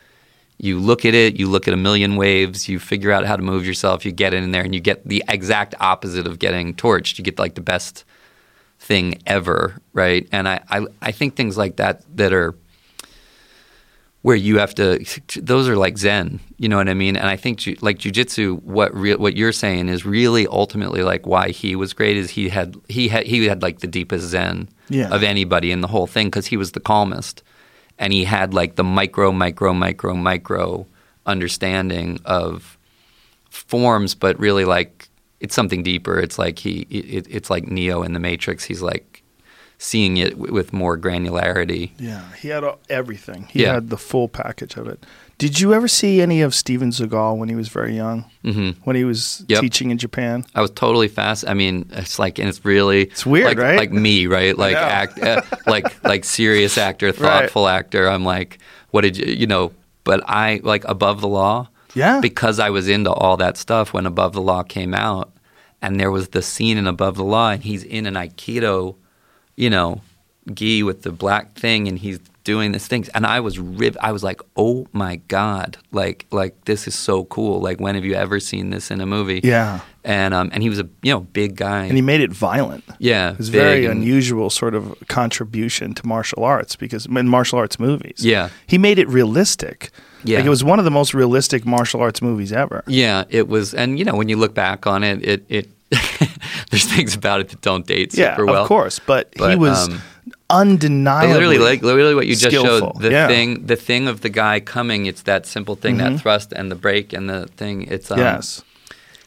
you look at it, you look at a million waves, you figure out how to move yourself, you get in there, and you get the exact opposite of getting torched. You get like the best thing ever, right? And I, I, I think things like that that are where you have to those are like zen you know what i mean and i think ju- like jujitsu what re- what you're saying is really ultimately like why he was great is he had he had he had like the deepest zen Yeah. of anybody in the whole thing because he was the calmest and he had like the micro micro micro micro understanding of forms but really like it's something deeper it's like he it, it's like neo in the matrix he's like seeing it w- with more granularity Yeah, he had all, everything. He Yeah. had the full package of it. Did you ever see any of Steven Seagal when he was very young? hmm When he was Yep. teaching in Japan? I was totally fast. I mean, it's like, and it's really It's weird, like, right? Like me, right? Like act, uh, like like serious actor, thoughtful actor. I'm like, what did you, you know? But I like Above the Law Yeah. because I was into all that stuff when Above the Law came out, and there was the scene in Above the Law, and he's in an Aikido, you know, gi with the black thing, and he's doing this things, and I was riv- I was like, oh my god, like like this is so cool. Like when have you ever seen this in a movie? yeah. and um, and he was a you know big guy. And he made it violent. yeah, It was very and- unusual sort of contribution to martial arts because in martial arts movies. Yeah. He made it realistic. Yeah. Like it was one of the most realistic martial arts movies ever. Yeah, it was, and you know when you look back on it, it it there's things about it that don't date Yeah, super well. of course. But, he was um, But undeniably literally, like literally, what you just skillful. showed, the Yeah. thing, the thing of the guy coming, it's that simple thing, Mhm. that thrust and the break and the thing. It's um, yes.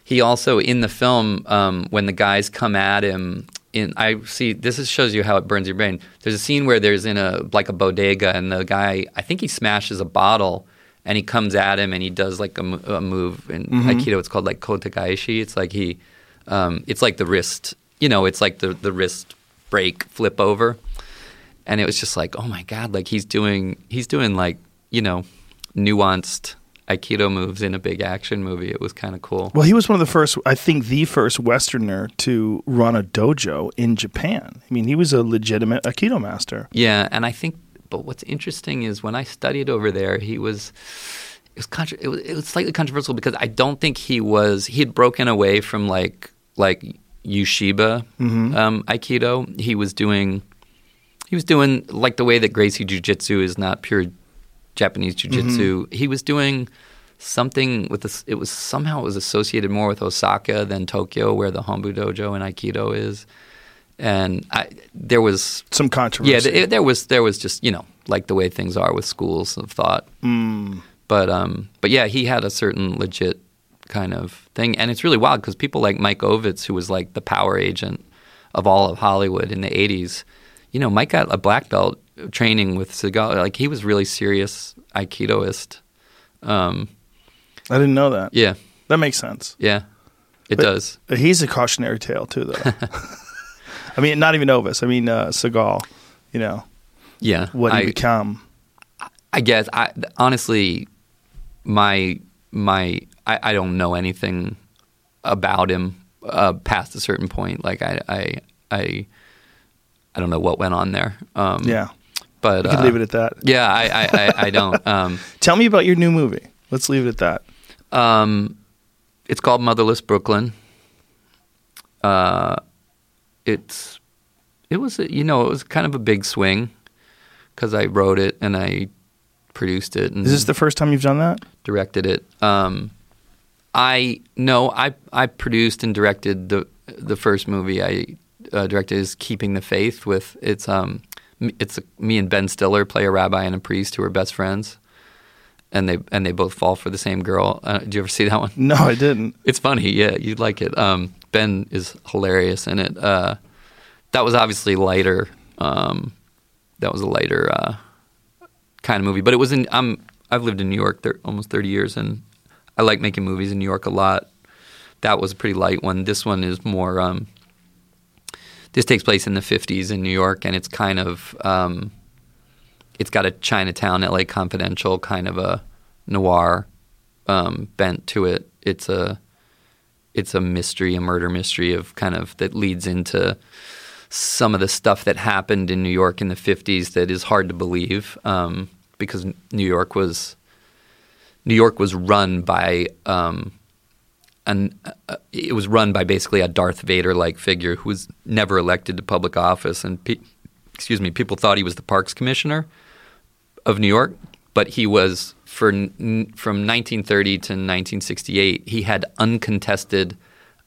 he also in the film um, when the guys come at him in i see this is, shows you how it burns your brain there's a scene where there's in a like a bodega and the guy i think he smashes a bottle and he comes at him and he does like a, a move in aikido it's called like kotegaeshi it's like he um, it's like the wrist you know it's like the, the wrist break flip over and it was just like oh my god like he's doing he's doing like you know nuanced aikido moves in a big action movie it was kind of cool Well, he was one of the first, I think, the first Westerner to run a dojo in Japan. I mean, he was a legitimate Aikido master. Yeah, and I think, but what's interesting is when I studied over there, he was. It was, contra- it was it was slightly controversial because I don't think he was he had broken away from like like Ueshiba um, Aikido. He was doing he was doing like the way that Gracie Jiu Jitsu is not pure Japanese Jiu Jitsu. He was doing something with this. It was somehow it was associated more with Osaka than Tokyo, where the Hombu Dojo and Aikido is. And I, there was Some controversy. yeah, th- there was there was just you know like the way things are with schools of thought. Mm. But um, but yeah, he had a certain legit kind of thing, and it's really wild because people like Mike Ovitz, who was like the power agent of all of Hollywood in the '80s, you know, Mike got a black belt training with Seagal. Like he was really serious aikidoist. Um, I didn't know that. yeah, That makes sense. yeah, it But- does. But he's a cautionary tale, too, though. I mean, not even Ovitz. I mean, uh, Seagal, you know, Yeah, what he I, become. I guess I honestly, my my I, I don't know anything about him uh, past a certain point. Like I I I, I don't know what went on there. Um, Yeah. but You can uh, leave it at that. Yeah, I I, I, I don't. Um, Tell me about your new movie. Let's leave it at that. um, it's called Motherless Brooklyn. Uh, it's it was a, you know it was kind of a big swing because I wrote it and I produced it and Is this the first time you've done that? directed it. Um, I no, I I produced and directed the the first movie I uh, directed is Keeping the Faith with it's um it's me and Ben Stiller play a rabbi and a priest who are best friends, and they and they both fall for the same girl. Uh, do you ever see that one? No, I didn't. It's funny, yeah, you'd like it. Um, ben is hilarious in it. Uh, that was obviously lighter. Um, that was a lighter uh, kind of movie, but it was in. I'm I've lived in New York thir- almost 30 years, and I like making movies in New York a lot. That was a pretty light one. This one is more. Um, this takes place in the 50s in New York, and it's kind of. Um, it's got a Chinatown, LA Confidential kind of a noir um, bent to it. It's a it's a mystery, a murder mystery of kind of that leads into some of the stuff that happened in New York in the 50s that is hard to believe um, because New York was New York was run by um, an uh, it was run by basically a Darth Vader like figure who was never elected to public office and pe- excuse me people thought he was the parks commissioner of New York but he was for n- from 1930 to 1968 he had uncontested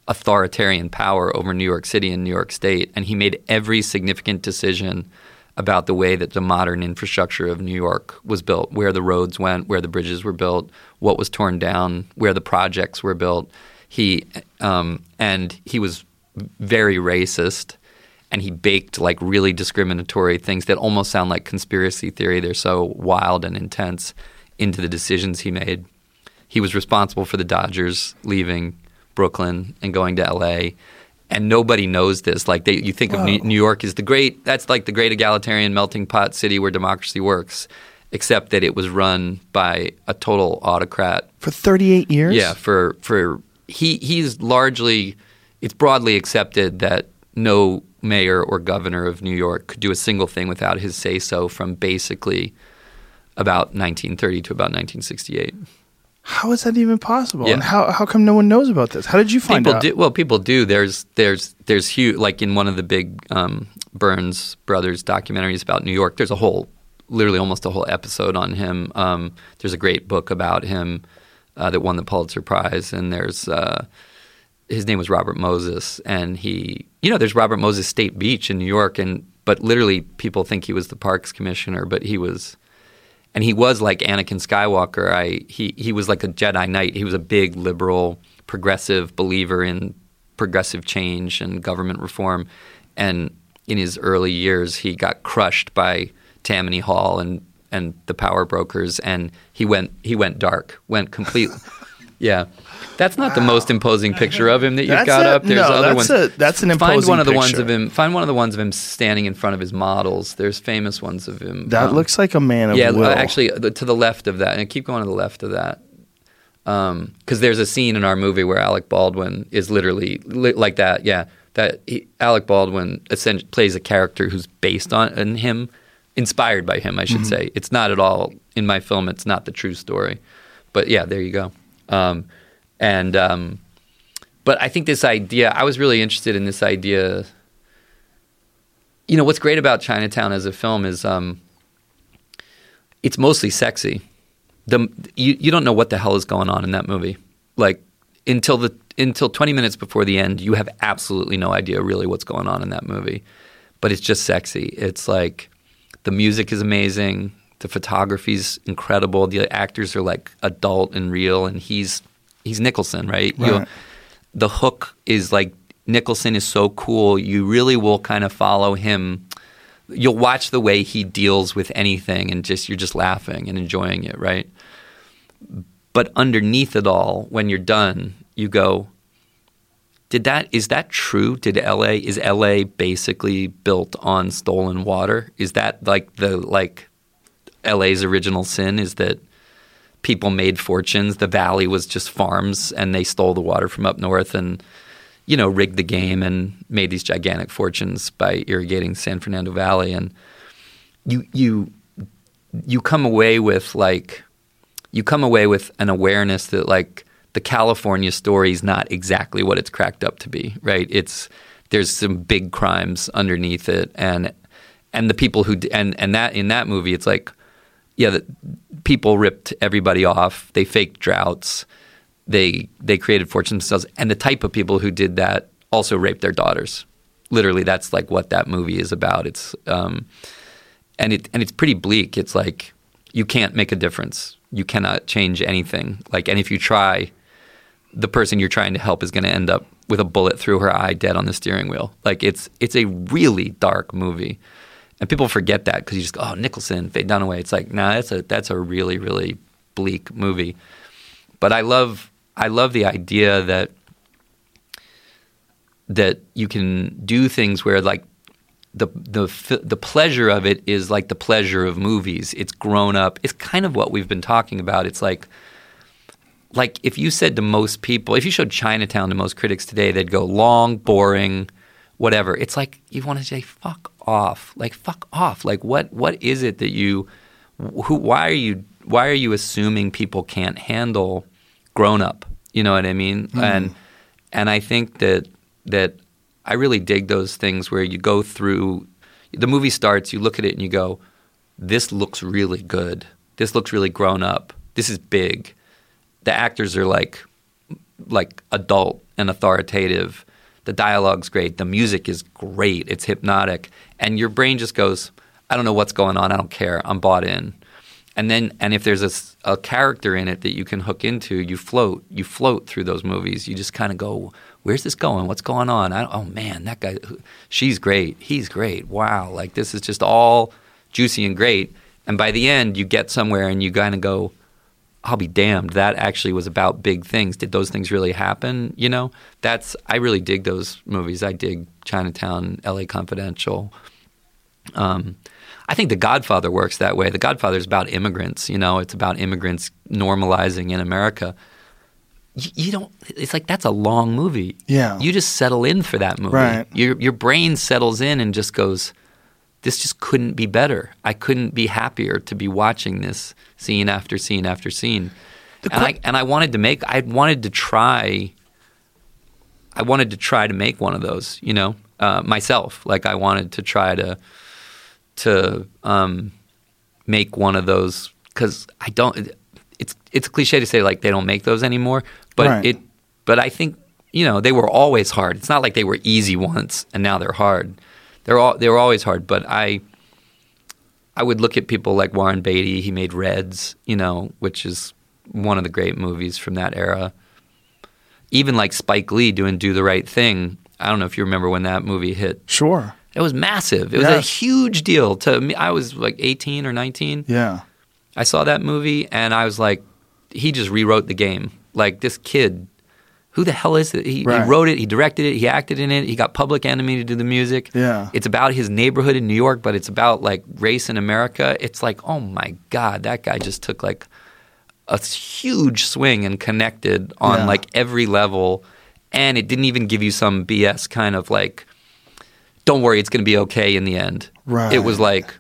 authoritarian power over New York City and New York State and he made every significant decision about the way that the modern infrastructure of New York was built, where the roads went, where the bridges were built, what was torn down, where the projects were built. He um, and he was very racist, and he baked like really discriminatory things that almost sound like conspiracy theory. They're so wild and intense into the decisions he made. He was responsible for the Dodgers leaving Brooklyn and going to L.A and nobody knows this. Like they, you think of New, New York as the great, that's like the great egalitarian melting pot city where democracy works, except that it was run by a total autocrat. For 38 years? Yeah, for for he he's largely, it's broadly accepted that no mayor or governor of New York could do a single thing without his say so from basically about 1930 to about 1968. How is that even possible? Yeah. And how, how come no one knows about this? How did you find people out? do well people do there's there's there's huge like in one of the big um, burns brothers documentaries about new york there's a whole literally almost a whole episode on him um, there's a great book about him uh, that won the pulitzer prize and there's uh, his name was robert moses and he you know there's robert moses state beach in new york and but literally people think he was the parks commissioner but he was and he was like Anakin Skywalker. I he he was like a Jedi Knight. He was a big liberal, progressive believer in progressive change and government reform. And in his early years, he got crushed by Tammany Hall and and the power brokers, and he went he went dark, went complete. yeah, that's not the most imposing picture of him that you've That's got a- up. There's no, other that's ones. a- that's an imposing. Find one of the ones of him. Find one of the ones of him standing in front of his models. There's famous ones of him. that um, looks like a man of yeah, will. actually, uh, to the left of that, and keep going to the left of that, because there's a scene in our movie where Alec Baldwin is literally li- like that. Yeah, that he, Alec Baldwin plays a character who's based on in him, inspired by him. I should say it's not at all in my film. It's not the true story, but yeah, there you go. Um, and um, but I think this idea, I was really interested in this idea. You know, what's great about Chinatown as a film is um, it's mostly sexy. The you, you don't know what the hell is going on in that movie. Like until the until 20 minutes before the end, you have absolutely no idea really what's going on in that movie. But it's just sexy. It's like the music is amazing, the photography's incredible, the actors are like adult and real and he's he's Nicholson, right? You- Right. the hook is like Nicholson is so cool. You really will kind of follow him. You'll watch the way he deals with anything, and just you're just laughing and enjoying it, right? But underneath it all, when you're done, you go, "Did that? Is that true? Did L.A. is L.A. basically built on stolen water? Is that like the like L.A.'s original sin? Is that people made fortunes. The valley was just farms, and they stole the water from up north and you know rigged the game and made these gigantic fortunes by irrigating San Fernando Valley. And you you you come away with like you come away with an awareness that like the California story is not exactly what it's cracked up to be, right? It's there's some big crimes underneath it, and and the people who and and that in that movie, it's like, yeah, the, people ripped everybody off. They faked droughts. They they created fortunes themselves, and the type of people who did that also raped their daughters. Literally, that's like what that movie is about. It's um, and it and it's pretty bleak. It's like you can't make a difference. You cannot change anything. Like, and if you try, the person you're trying to help is going to end up with a bullet through her eye, dead on the steering wheel. Like, it's it's a really dark movie, and people forget that because you just go, oh, Nicholson, Faye Dunaway. It's like, nah, that's a that's a really really bleak movie. But I love I love the idea that that you can do things where like the the the pleasure of it is like the pleasure of movies. It's grown up. It's kind of what we've been talking about. It's like like if you said to most people, if you showed Chinatown to most critics today, they'd go long, boring, whatever. It's like you want to say fuck off. Like fuck off. Like what what is it that you who why are you why are you assuming people can't handle grown up? You know what I mean? Mm. And and I think that that I really dig those things where you go through the movie starts, you look at it and you go, This looks really good. This looks really grown up. This is big. The actors are like like adult and authoritative. The dialogue's great. The music is great. It's hypnotic. And your brain just goes, I don't know what's going on. I don't care. I'm bought in. And then, and if there's a, a character in it that you can hook into, you float. You float through those movies. You just kind of go, where's this going? What's going on? Oh man, that guy, she's great. He's great. Wow. Like this is just all juicy and great. And by the end, you get somewhere and you kind of go, I'll be damned. That actually was about big things. Did those things really happen? You know, that's, I really dig those movies. I dig Chinatown, LA Confidential. Um, I think The Godfather works that way. The Godfather is about immigrants. You know, it's about immigrants normalizing in America you don't it's like that's a long movie yeah you just settle in for that movie right. your your brain settles in and just goes this just couldn't be better i couldn't be happier to be watching this scene after scene after scene and I, and I wanted to make i wanted to try i wanted to try to make one of those you know uh, myself like i wanted to try to to um, make one of those because i don't it's it's cliche to say like they don't make those anymore, but right. it but I think you know they were always hard. It's not like they were easy once and now they're hard. They're all they were always hard. But I I would look at people like Warren Beatty. He made Reds, you know, which is one of the great movies from that era. Even like Spike Lee doing Do the Right Thing. I don't know if you remember when that movie hit. Sure. It was massive. It was yes. a huge deal to me. I was like 18 or 19. Yeah. I saw that movie and I was like, he just rewrote the game. Like this kid, who the hell is it? He, right. he, wrote it, he directed it, he acted in it, he got Public Enemy to do the music. Yeah, it's about his neighborhood in New York, but it's about like race in America. It's like, oh my god, that guy just took like a huge swing and connected on yeah. like every level, and it didn't even give you some BS kind of like, don't worry, it's going to be okay in the end. Right. It was like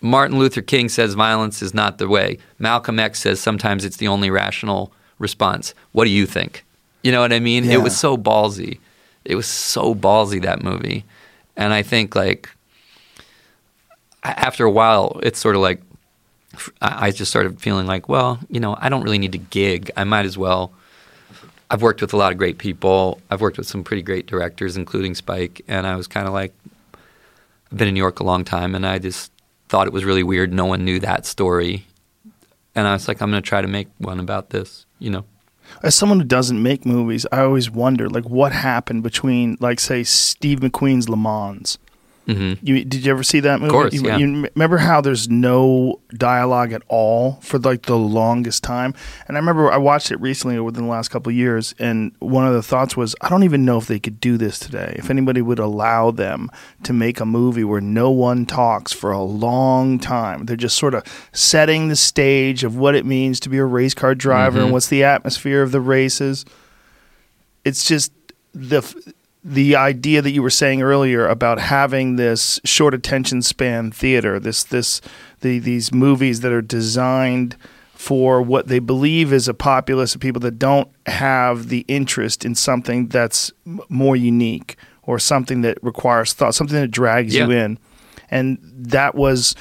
Martin Luther King says violence is not the way. Malcolm X says sometimes it's the only rational response. What do you think? You know what I mean? Yeah. It was so ballsy. It was so ballsy that movie. And I think like after a while it's sort of like I just started feeling like, well, you know, I don't really need to gig. I might as well I've worked with a lot of great people. I've worked with some pretty great directors, including Spike, and I was kind of like, I've been in New York a long time, and I just thought it was really weird. No one knew that story, and I was like, I'm going to try to make one about this. You know. As someone who doesn't make movies, I always wonder, like, what happened between, like, say, Steve McQueen's Le Mans Mm-hmm. You did you ever see that movie? Of course, you, yeah. you remember how there's no dialogue at all for like the longest time? And I remember I watched it recently within the last couple of years, and one of the thoughts was, I don't even know if they could do this today. If anybody would allow them to make a movie where no one talks for a long time, they're just sort of setting the stage of what it means to be a race car driver mm-hmm. and what's the atmosphere of the races. It's just the the idea that you were saying earlier about having this short attention span theater, this this the these movies that are designed for what they believe is a populace of people that don't have the interest in something that's more unique or something that requires thought, something that drags you in. And that was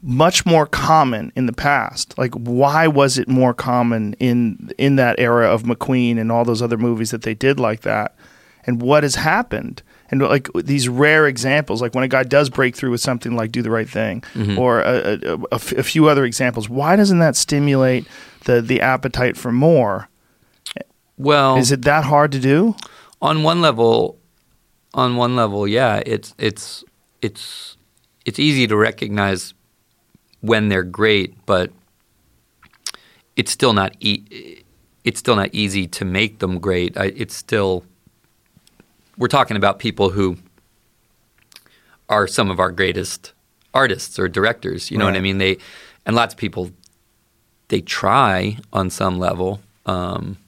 much more common in the past. Like why was it more common in in that era of McQueen and all those other movies that they did like that? And what has happened? And like these rare examples, like when a guy does break through with something like "Do the Right Thing" mm-hmm. or a, a, a f- a few other examples, why doesn't that stimulate the the appetite for more? Well, Is it that hard to do? on one level, on one level, yeah, it's it's it's it's easy to recognize when they're great, but it's still not e- it's still not easy to make them great. I, it's still we're talking about people who are some of our greatest artists or directors. You know what I mean? They and lots of people they try on some level. Um,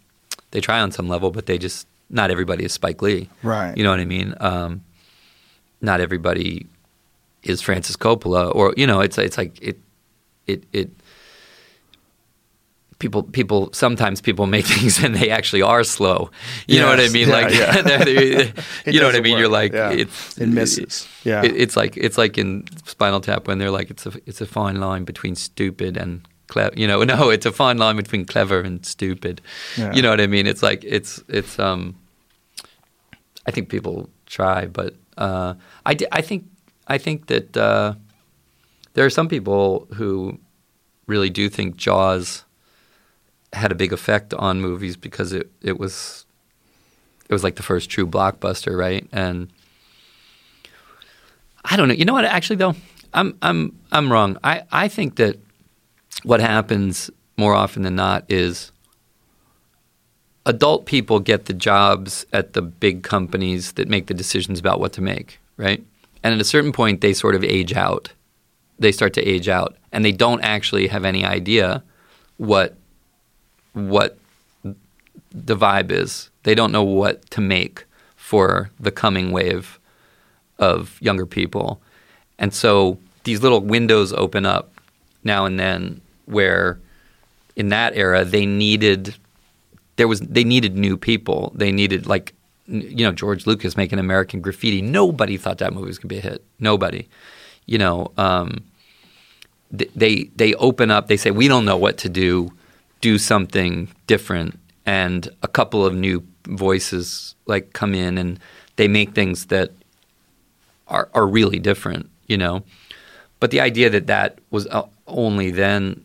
they try on some level, but they just not everybody is Spike Lee. Right. You know what I mean? Um, not everybody is Francis Coppola, or you know, it's it's like it it it. People, people. Sometimes people make things and they actually are slow. You know what I mean? Yeah, like, yeah. they're- you know what I mean? work. You're like, Yeah. it's It misses. Yeah. it, it's like it's like in Spinal Tap when they're like it's a it's a fine line between stupid and clever. You know, no, it's a fine line between clever and stupid. You know what I mean? It's like it's it's. um I think people try, but uh, I I think I think that uh, there are some people who really do think Jaws had a big effect on movies because it it was it was like the first true blockbuster, right? And I don't know. You know what? Actually, though, I'm I'm I'm wrong. I I think that what happens more often than not is adult people get the jobs at the big companies that make the decisions about what to make, right? And at a certain point, they sort of age out. They start to age out, and they don't actually have any idea what what the vibe is. They don't know what to make for the coming wave of younger people. And so these little windows open up now and then where in that era they needed there was they needed new people. They needed like you know George Lucas making American Graffiti. Nobody thought that movie was going to be a hit. Nobody. You know, um, they they open up. They say we don't know what to do. Do something different, and a couple of new voices like come in and they make things that are are really different. You know, but the idea that that was uh, only then,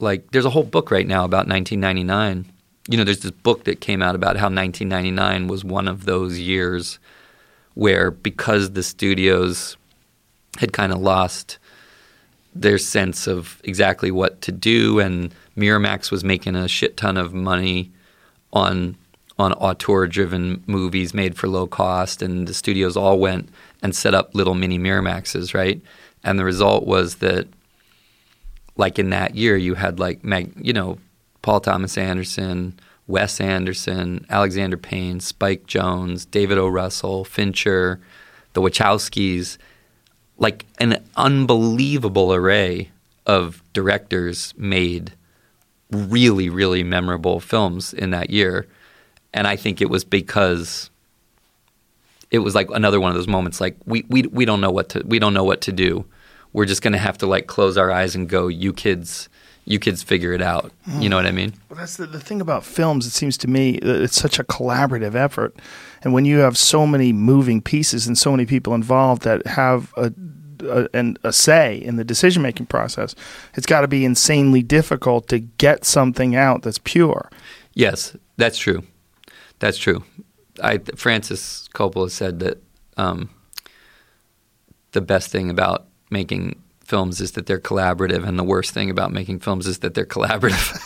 like, there's a whole book right now about 1999. You know, there's this book that came out about how 1999 was one of those years where, because the studios had kind of lost their sense of exactly what to do, and Miramax was making a shit ton of money on on auteur-driven movies made for low cost, and the studios all went and set up little mini Miramaxes, right? And the result was that, like in that year, you had like Mag, you know, Paul Thomas Anderson, Wes Anderson, Alexander Payne, Spike Jonze, David O. Russell, Fincher, the Wachowskis, like an unbelievable array of directors made really, really memorable films in that year. And I think it was because it was like another one of those moments like we, we we don't know what to we don't know what to do. We're just gonna have to like close our eyes and go, you kids you kids figure it out. You know what I mean? Well, that's the, the thing about films. It seems to me it's such a collaborative effort, and when you have so many moving pieces and so many people involved that have a a, and a say in the decision making process, it's got to be insanely difficult to get something out that's pure. Yes, that's true. That's true. I Francis Coppola said that um, the best thing about making films is that they're collaborative, and the worst thing about making films is that they're collaborative.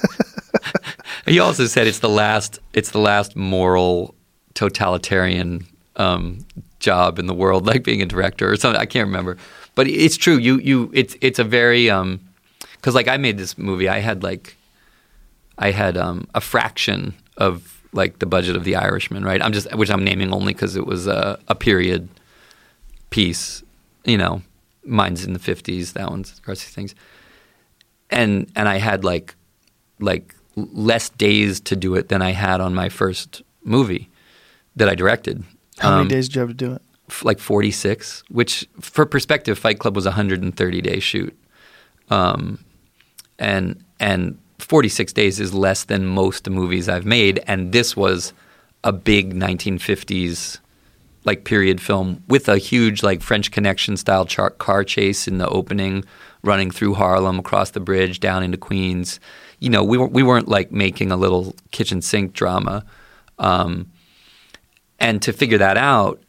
he also said it's the last it's the last moral totalitarian um, job in the world, like being a director or something. I can't remember, but it's true. You you it's it's a very um, because like I made this movie. I had like I had um, a fraction of like the budget of The Irishman, right? I'm just which I'm naming only because it was a, a period piece. You know, mine's in the 50s. That one's these things, and and I had like like less days to do it than I had on my first movie that I directed. How Um, many days did you have to do it? f- like 46, which for perspective, Fight Club was a 130 day shoot. Um, and and 46 days is less than most movies I've made, and this was a big 1950s like period film with a huge like French Connection style char- car chase in the opening, running through Harlem across the bridge down into Queens. You know, we weren't we weren't like making a little kitchen sink drama, um, and to figure that out,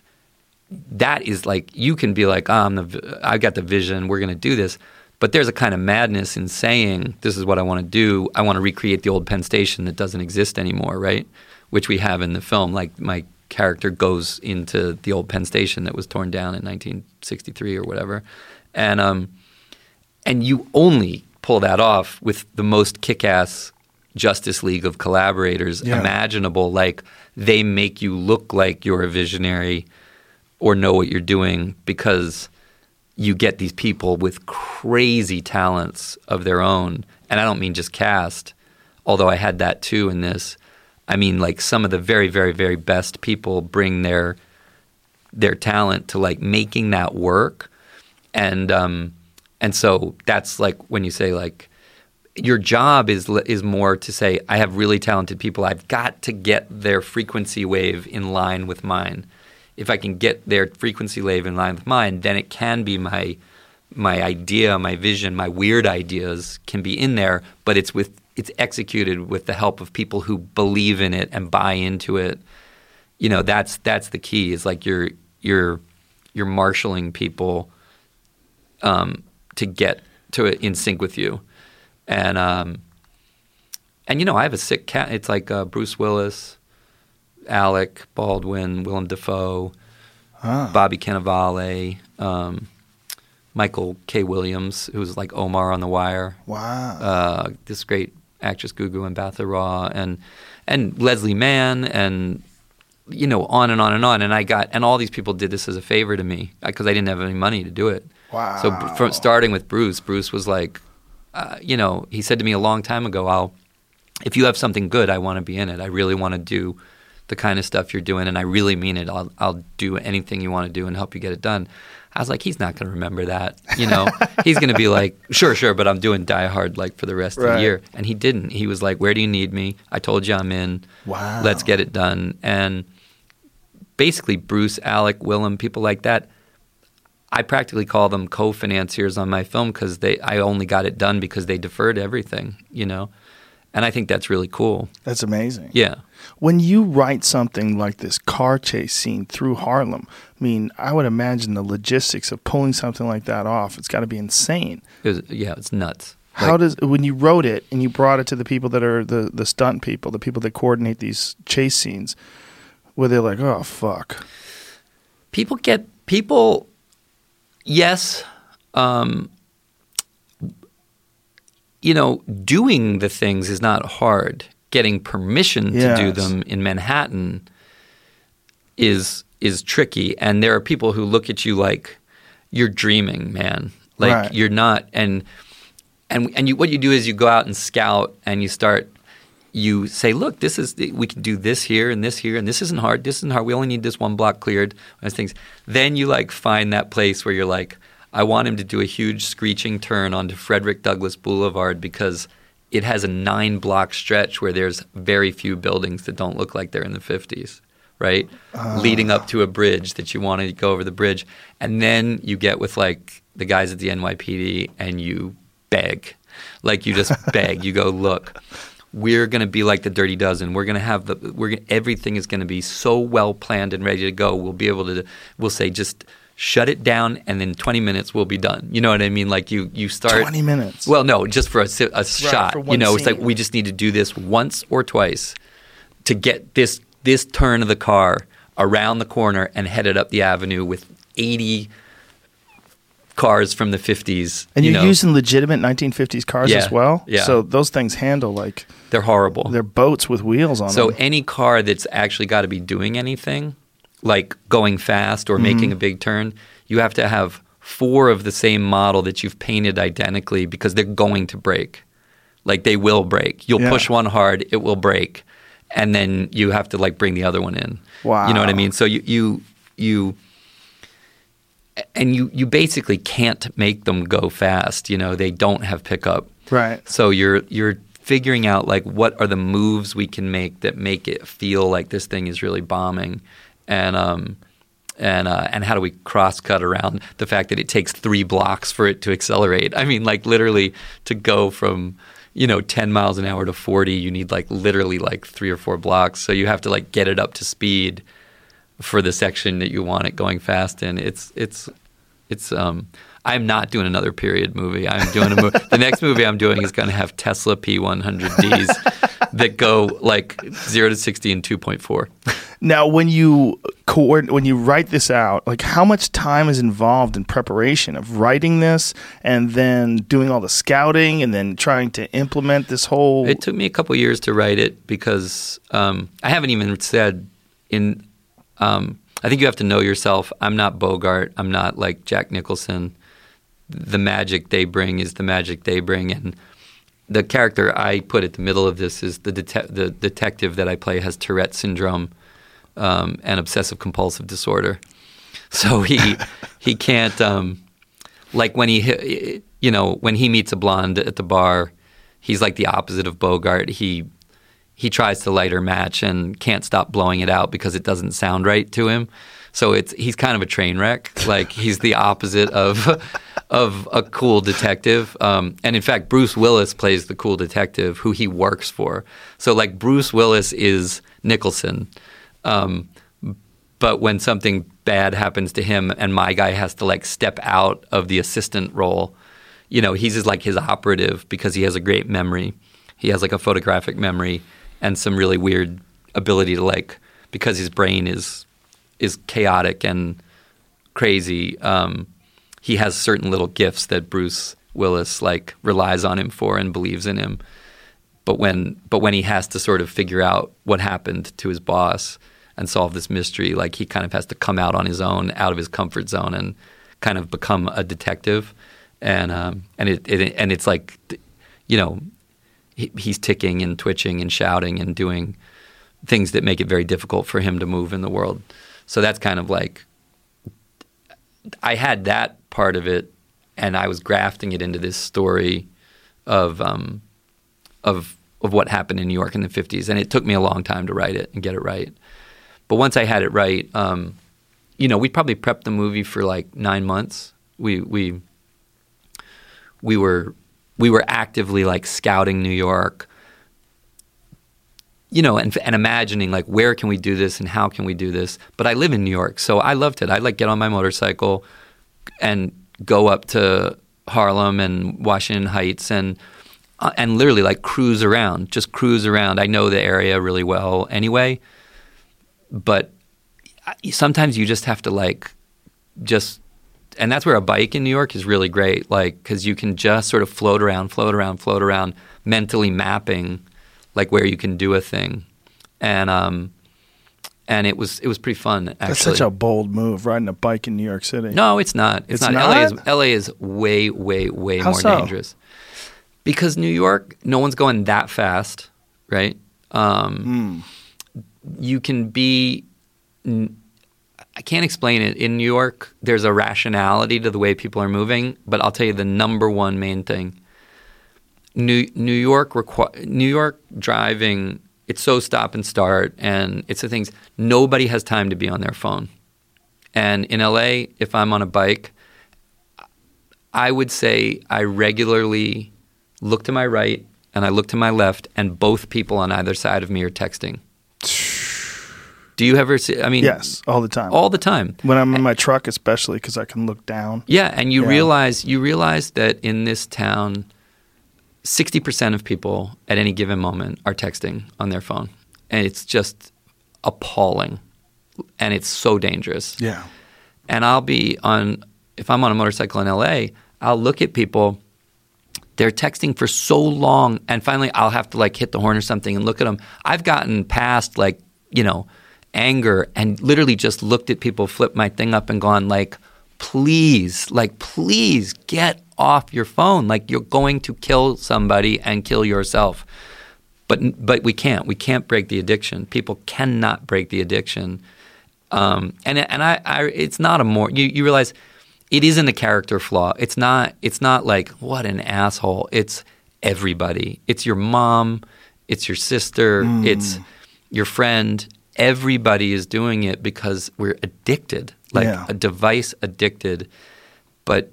that is like you can be like, oh, I'm the, vi- I got the vision, we're going to do this. But there's a kind of madness in saying, this is what I want to do. I want to recreate the old Penn Station that doesn't exist anymore, right? Which we have in the film. Like my character goes into the old Penn Station that was torn down in 1963 or whatever, and um, and you only pull that off with the most kick-ass Justice League of collaborators Yeah. imaginable. Like they make you look like you're a visionary or know what you're doing because you get these people with crazy talents of their own. And I don't mean just cast, although I had that too in this. I mean like some of the very, very, very best people bring their their talent to like making that work. And um and so that's like when you say like your job is is more to say I have really talented people. I've got to get their frequency wave in line with mine. If I can get their frequency wave in line with mine, then it can be my my idea, my vision, my weird ideas can be in there, but it's with it's executed with the help of people who believe in it and buy into it. You know, that's that's the key. Is like you're you're you're marshaling people um, to get to it in sync with you, and um, and you know I have a sick cat. It's like uh, Bruce Willis, Alec Baldwin, Willem Dafoe, Ah. Bobby Cannavale, um, Michael K. Williams, who was like Omar on The Wire. Wow. Uh, this great actress Gugu Mbatha Raw, and and Leslie Mann, and you know on and on and on. And I got and all these people did this as a favor to me because I didn't have any money to do it. wow. So from starting with Bruce, Bruce was like, uh, you know, he said to me a long time ago, "I'll, if you have something good, I want to be in it. I really want to do the kind of stuff you're doing, and I really mean it. I'll, I'll do anything you want to do and help you get it done." I was like, he's not going to remember that, you know. he's going to be like, sure, sure, but I'm doing Die Hard like for the rest of the year, and he didn't. He was like, where do you need me? I told you I'm in. wow. Let's get it done. And basically, Bruce, Alec, Willem, people like that, I practically call them co-financiers on my film because they I only got it done because they deferred everything, you know. And I think that's really cool. That's amazing. Yeah. When you write something like this car chase scene through Harlem, I mean, I would imagine the logistics of pulling something like that off. It's got to be insane. It was yeah, it's nuts. How Like, does when you wrote it and you brought it to the people that are the the stunt people, the people that coordinate these chase scenes, were they like, oh fuck? people get people yes um, you know doing the things is not hard. Getting permission to do them in manhattan is is tricky. And there are people who look at you like you're dreaming man. Like Right. you're not. And and and you what you do is you go out and scout and you start you say, look, this is we can do this here and this here and this isn't hard. This isn't hard. We only need this one block cleared. Those things. Then you like find that place where you're like, I want him to do a huge screeching turn onto Frederick Douglass Boulevard because it has a nine block stretch where there's very few buildings that don't look like they're in the 50s, right? Ah. Leading up to a bridge that you want to go over the bridge. And then you get with like the guys at the NYPD and you beg. Like you just beg. You go, look, we're going to be like the Dirty Dozen. We're going to have the we're gonna, everything is going to be so well planned and ready to go. We'll be able to. We'll say just shut it down, and in 20 minutes we'll be done. You know what I mean? Like you you start Twenty minutes. Well, no, just for a, a shot. for You know, it's like we just need to do this once or twice to get this this turn of the car around the corner and headed up the avenue with 80 cars from the 50s. and you you're know, using legitimate 1950s cars Yeah, as well. yeah. So those things handle like they're horrible. they're boats with wheels on So them. So any car that's actually got to be doing anything, like going fast or Mm-hmm. making a big turn, you have to have four of the same model that you've painted identically because they're going to break. Like they will break. You'll Yeah. push one hard, it will break, and then you have to like bring the other one in. Wow. You know what I mean? So you you you and you you basically can't make them go fast. You know, they don't have pickup. Right. So you're you're figuring out like what are the moves we can make that make it feel like this thing is really bombing, and um, and uh, and how do we cross cut around the fact that it takes three blocks for it to accelerate? I mean, like literally to go from you know 10 miles an hour to 40 you need like literally like three or four blocks so you have to like get it up to speed for the section that you want it going fast in it's it's it's um I'm not doing another period movie. I'm doing a movie. the next movie I'm doing is going to have Tesla P100Ds that go like 0 to 60 in 2.4. Now, when you coord- when you write this out, like how much time is involved in preparation of writing this and then doing all the scouting and then trying to implement this whole? It took me a couple years to write it because um, I haven't even said in. Um, I think you have to know yourself. I'm not Bogart. I'm not like Jack Nicholson. The magic they bring is the magic they bring, and the character I put at the middle of this is the dete- the detective that I play has Tourette syndrome um, and obsessive compulsive disorder. So he he can't um, like when he you know when he meets a blonde at the bar, he's like the opposite of Bogart. He he tries to light her match and can't stop blowing it out because it doesn't sound right to him. So it's he's kind of a train wreck. Like he's the opposite of of a cool detective. Um, and in fact, Bruce Willis plays the cool detective who he works for. So like Bruce Willis is Nicholson. Um, but when something bad happens to him and my guy has to like step out of the assistant role, you know, he's just like his operative because he has a great memory. He has like a photographic memory and some really weird ability to like because his brain is is chaotic and crazy. Um, he has certain little gifts that Bruce Willis like relies on him for and believes in him. But when but when he has to sort of figure out what happened to his boss and solve this mystery, like he kind of has to come out on his own, out of his comfort zone, and kind of become a detective. And um, and it, it and it's like, you know, he, he's ticking and twitching and shouting and doing things that make it very difficult for him to move in the world. So that's kind of like I had that part of it, and I was grafting it into this story of um, of of what happened in New York in the '50s, and it took me a long time to write it and get it right. But once I had it right, um, you know, we probably prepped the movie for like nine months. We we we were we were actively like scouting New York, you know, and and imagining like where can we do this and how can we do this. But I live in New York, so I loved it. I'd like get on my motorcycle and go up to Harlem and Washington Heights and uh, and literally like cruise around, just cruise around. I know the area really well anyway, but sometimes you just have to like just and that's where a bike in New York is really great like cuz you can just sort of float around, float around, float around mentally mapping like where you can do a thing. And um and it was it was pretty fun actually. That's such a bold move, riding a bike in New York City. No, it's not. It's, It's not. LA is? LA is way, way, way How more so? dangerous. Because New York, no one's going that fast, right? Um, Hmm. You can be. n- I can't explain it. In New York, there's a rationality to the way people are moving, but I'll tell you the number one main thing. New New York requi- New York driving. It's so stop and start, and it's the things. Nobody has time to be on their phone. And in LA, if I'm on a bike, I would say I regularly look to my right and I look to my left, and both people on either side of me are texting. Do you ever see? I mean, Yes, all the time. all the time. when I'm in my truck, especially because I can look down. Yeah, and you Yeah. realize you realize that in this town, sixty percent of people at any given moment are texting on their phone, and it's just appalling, and it's so dangerous. Yeah. and I'll be on if I'm on a motorcycle in LA, I'll look at people they're texting for so long and finally I'll have to like hit the horn or something and look at them. I've gotten past like, you know, anger and literally just looked at people flipped my thing up and gone like please, like please get off your phone. Like you're going to kill somebody and kill yourself. But but we can't. We can't break the addiction. People cannot break the addiction. Um, and and I, I it's not a more you, you realize it isn't a character flaw. It's not it's not like what an asshole. It's everybody. It's your mom, it's your sister, it's your friend. Everybody is doing it because we're addicted. Like Yeah. a device addicted. But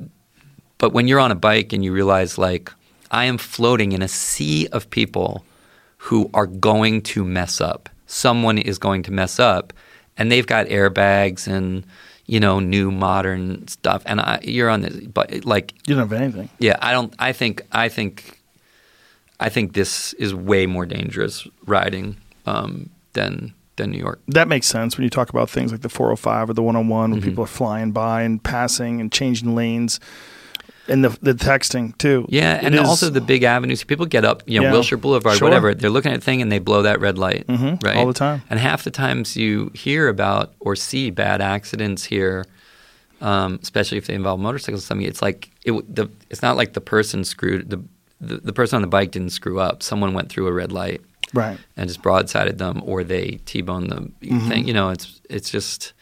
but when you're on a bike and you realize like I am floating in a sea of people who are going to mess up. Someone is going to mess up and they've got airbags and you know new modern stuff and I, you're on this but like You don't have anything. yeah i don't i think i think i think this is way more dangerous riding um, than than new york That makes sense when you talk about things like the 405 or the 101 when Mm-hmm. people are flying by and passing and changing lanes. And the the texting too. yeah and is- also the big avenues people get up you know Yeah. wilshire boulevard Sure. whatever they're looking at a thing and they blow that red light Mhm. right All the time. and half the times you hear about or see bad accidents here um, especially if they involve motorcycles or something it's like it, the, it's not like the person screwed the, the the person on the bike didn't screw up someone went through a red light right. and just broadsided them, or they t-boned the Mm-hmm. thing. You know, it's it's just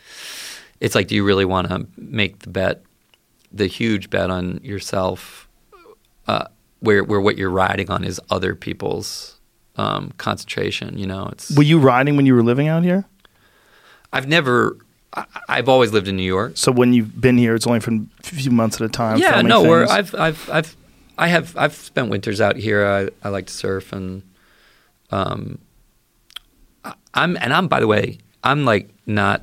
it's like, do you really want to make the bet, the huge bet on yourself, uh, where where what you're riding on is other people's um, concentration? You know, it's Were you riding when you were living out here? I've never. I, I've always lived in New York. So when you've been here, it's only for a few months at a time. yeah, no, we're. I've I've I've I have I've spent winters out here. I, I like to surf and um I- I'm and I'm by the way, I'm like not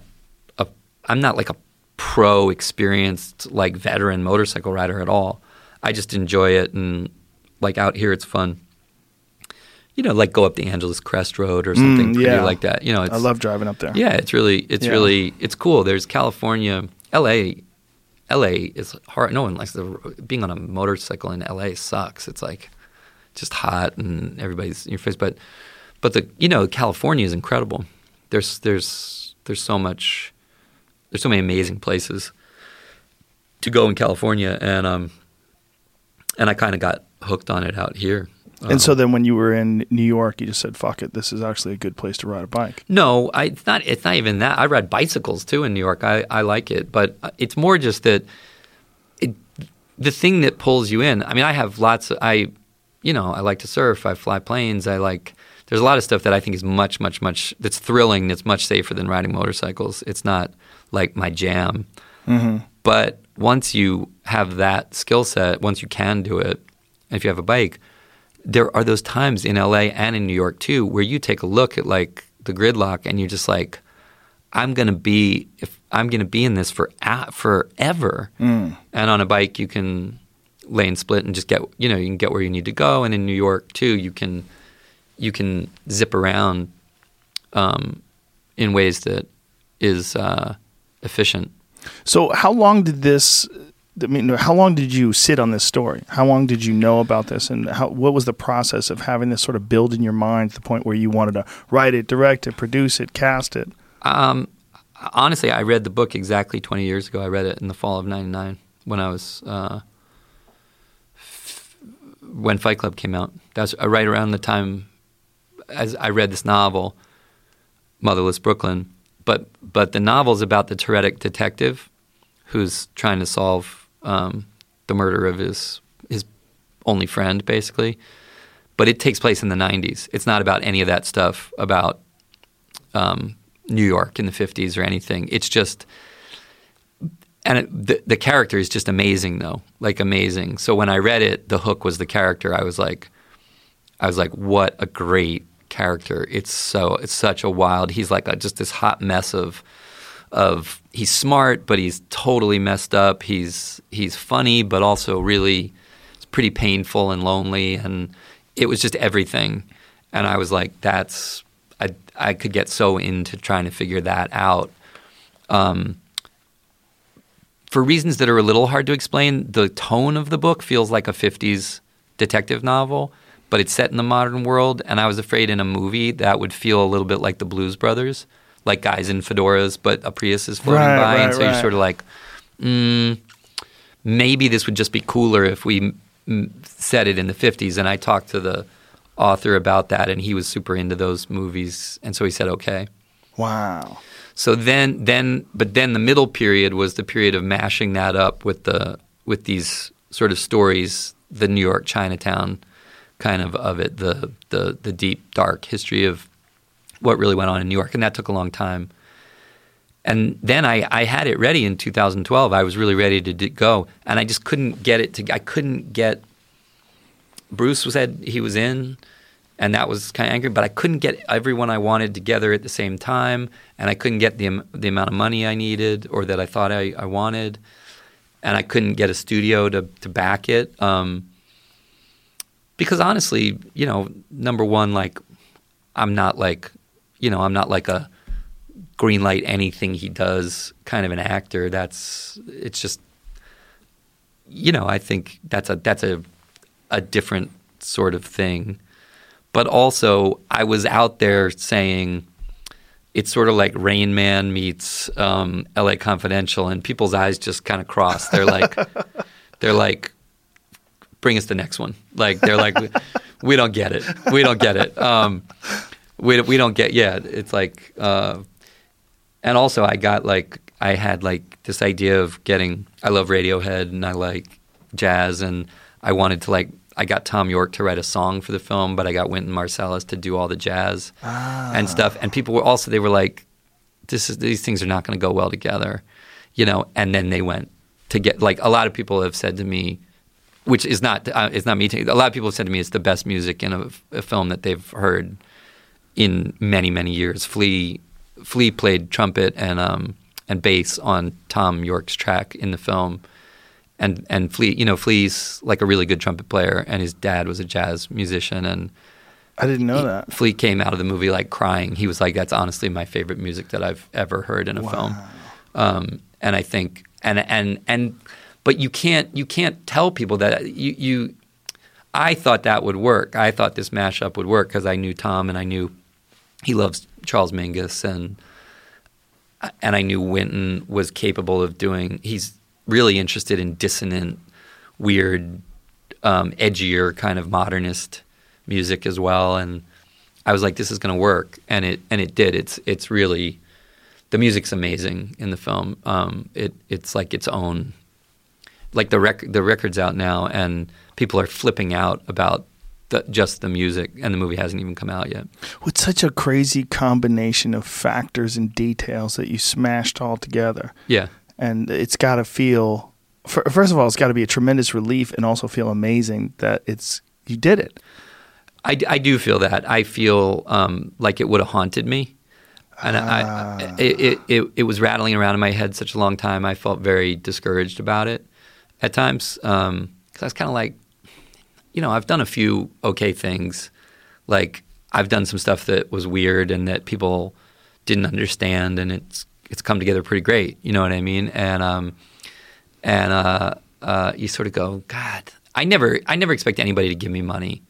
a I'm not like a pro experienced like veteran motorcycle rider at all. I just enjoy it and like out here it's fun. You know, like go up the Angeles Crest Road or something Mm, pretty like that. You know, I love driving up there. yeah, it's really, it's Yeah. really, it's cool. There's California, L.A. L.A. is hard. No one likes the being on a motorcycle in L.A. sucks. It's like just hot and everybody's in your face. But, but the you know California is incredible. There's there's there's so much, there's so many amazing places to go in California, and um, and I kind of got hooked on it out here. And so then when you were in New York, you just said, "Fuck it, this is actually a good place to ride a bike." No, I, it's not. It's not even that. I ride bicycles too in New York. I, I like it, but uh, it's more just that it, the thing that pulls you in. I mean, I have lots. Of, I, you know, I like to surf. I fly planes. I like. There's a lot of stuff that I think is much, much, much. That's thrilling. That's much safer than riding motorcycles. It's not like my jam. But once you have that skill set, once you can do it, and if you have a bike, there are those times in LA and in New York too where you take a look at like the gridlock and you're just like, I'm gonna be if I'm gonna be in this for a- forever. And on a bike you can lane split and just get you know you can get where you need to go. And in New York too you can you can zip around um, in ways that is uh, efficient. So how long did this? I mean, how long did you sit on this story? How long did you know about this, and how, what was the process of having this sort of build in your mind to the point where you wanted to write it, direct it, produce it, cast it? Um, honestly, I read the book exactly 20 years ago. I read it in the fall of '99 when I was uh, f- when Fight Club came out. That's uh, right around the time as I read this novel, Motherless Brooklyn. But but the novel's about the Tourettic detective who's trying to solve um, the murder of his his only friend, basically. But it takes place in the '90s. It's not about any of that stuff about um, New York in the 50s or anything. It's just, and it, the, the character is just amazing though, like amazing. So when I read it, the hook was the character. I was like, I was like, what a great character. It's so, it's such a wild, he's like a, just this hot mess of, of, he's smart, but he's totally messed up. He's, he's funny, but also really, it's pretty painful and lonely. And it was just everything. And I was like, that's, I, I could get so into trying to figure that out. Um, for reasons that are a little hard to explain, the tone of the book feels like a 50s detective novel, but it's set in the modern world. And I was afraid in a movie that would feel a little bit like the Blues Brothers, like guys in fedoras, but a Prius is floating Right, by. and right, so you're sort of like, mm. maybe this would just be cooler if we m- set it in the 50s. And I talked to the author about that, and he was super into those movies, and so he said okay. Wow. So then, then, but then the middle period was the period of mashing that up with the with these sort of stories, the New York Chinatown kind of of it, the the the deep dark history of what really went on in New York, and that took a long time. And then I, I had it ready in 2012. I was really ready to d- go, and I just couldn't get it to. I couldn't get. Bruce said he was in, and that was kind of angry. But I couldn't get everyone I wanted together at the same time, and I couldn't get the the amount of money I needed or that I thought I, I wanted, and I couldn't get a studio to to back it. Um, because honestly, you know, number one, like I'm not like, you know, I'm not like a green light anything he does kind of an actor. That's it's just, you know, I think that's a that's a a different sort of thing. But also, I was out there saying it's sort of like Rain Man meets um, L.A. Confidential, and people's eyes just kind of cross. They're like, they're like, bring us the next one. Like they're like, we, we don't get it. We don't get it. Um, we we don't get. Yeah, it's like, uh, and also I got like I had like this idea of getting. I love Radiohead and I like jazz, and I wanted to like. I got Thom Yorke to write a song for the film, but I got Wynton Marsalis to do all the jazz and stuff. And people were also they were like, "This is these things are not going to go well together," you know. And then they went to get like a lot of people have said to me, which is not uh, it's not me. Taking, a lot of people have said to me it's the best music in a, a film that they've heard in many many years. Flea Flea played trumpet and um, and bass on Thom Yorke's track in the film, and and Flea you know Flea's like a really good trumpet player, and his dad was a jazz musician, and I didn't know he- that. Flea came out of the movie like crying. He was like, "That's honestly my favorite music that I've ever heard in a film." Um, and I think, and and and, but you can't you can't tell people that you you. I thought that would work. I thought this mashup would work because I knew Thom and I knew he loves Charles Mingus and and I knew Wynton was capable of doing. He's really interested in dissonant, weird, um, edgier kind of modernist music as well. And I was like, this is going to work, and it and it did. It's it's really the music's amazing in the film. Um, it it's like its own. Like the rec- the record's out now, and people are flipping out about the, just the music, and the movie hasn't even come out yet. With such a crazy combination of factors and details that you smashed all together, Yeah, and it's got to feel. fir- First of all, it's got to be a tremendous relief, and also feel amazing that it's you did it. I, I do feel that. I feel um, like it would have haunted me, and I, I it, it, it it was rattling around in my head such a long time. I felt very discouraged about it at times because I was kind of like, you know, I've done a few okay things, like I've done some stuff that was weird and that people didn't understand, and it's it's come together pretty great. You know what I mean? And um, and uh, uh, you sort of go, God, I never I never expect anybody to give me money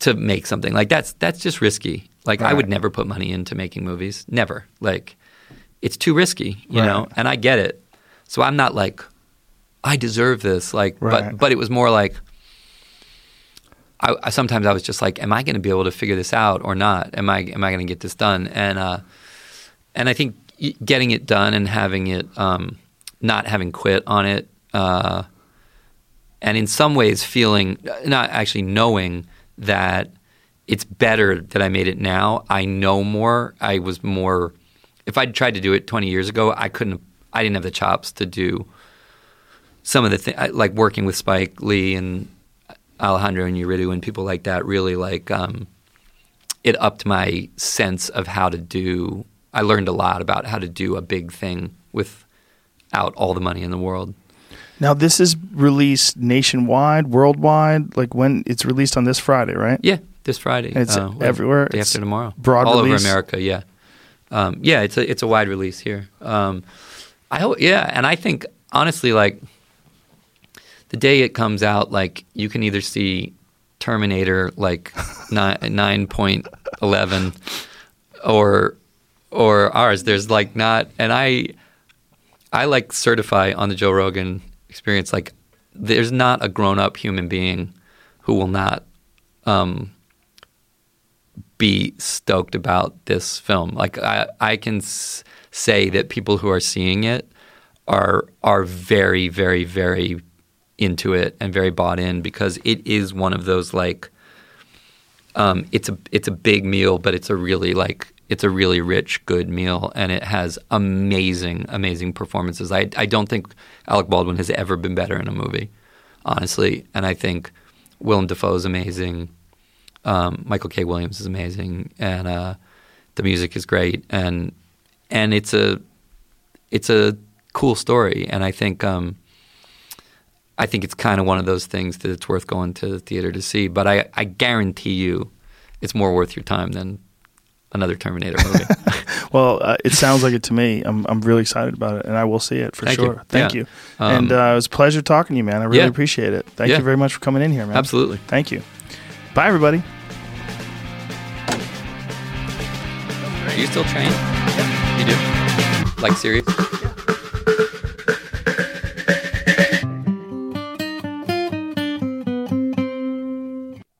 to make something like that's that's just risky. Like I would never put money into making movies. Never. Like it's too risky, you Right. know. And I get it. So I'm not like I deserve this. Like, Right. but but it was more like I, I sometimes I was just like, am I going to be able to figure this out or not? Am I am I going to get this done? And uh, and I think getting it done and having it, um, not having quit on it, uh, and in some ways feeling, not actually knowing that it's better that I made it now. I know more. I was more. If I'd tried to do it 20 years ago, I couldn't. I didn't have the chops to do some of the things, like working with Spike Lee and Alejandro Iñárritu and people like that. Really, like um, it upped my sense of how to do. I learned a lot about how to do a big thing without all the money in the world. Now this is released nationwide, worldwide. Like when it's released on this Friday, right? Yeah, this Friday. It's uh, everywhere. Day It's after tomorrow. broad all release? over America. Yeah, um, yeah. It's a it's a wide release here. Um, I hope. Yeah, and I think honestly, like the day it comes out, like you can either see Terminator like nine point eleven, or or ours. There's like not, and I I like certify on the Joe Rogan experience. Like, there's not a grown up human being who will not um, be stoked about this film. Like, I, I can s- say that people who are seeing it are are very, very, very into it and very bought in because it is one of those like um, it's a it's a big meal, but it's a really like it's a really rich, good meal, and it has amazing, amazing performances. I I don't think Alec Baldwin has ever been better in a movie, honestly, and I think Willem Dafoe is amazing. Um, Michael K. Williams is amazing, and uh, the music is great, and and it's a it's a cool story, and I think um, I think it's kind of one of those things that it's worth going to the theater to see. But I, I guarantee you, it's more worth your time than another Terminator movie. Well, uh, it sounds like it to me. I'm I'm really excited about it, and I will see it for Thank you. sure. Thank Yeah. you. Um, and uh, it was a pleasure talking to you, man. I really Yeah. appreciate it. Thank Yeah. you very much for coming in here, man. Absolutely. Thank you. Bye, everybody. Are you still trained? You do? Like serious?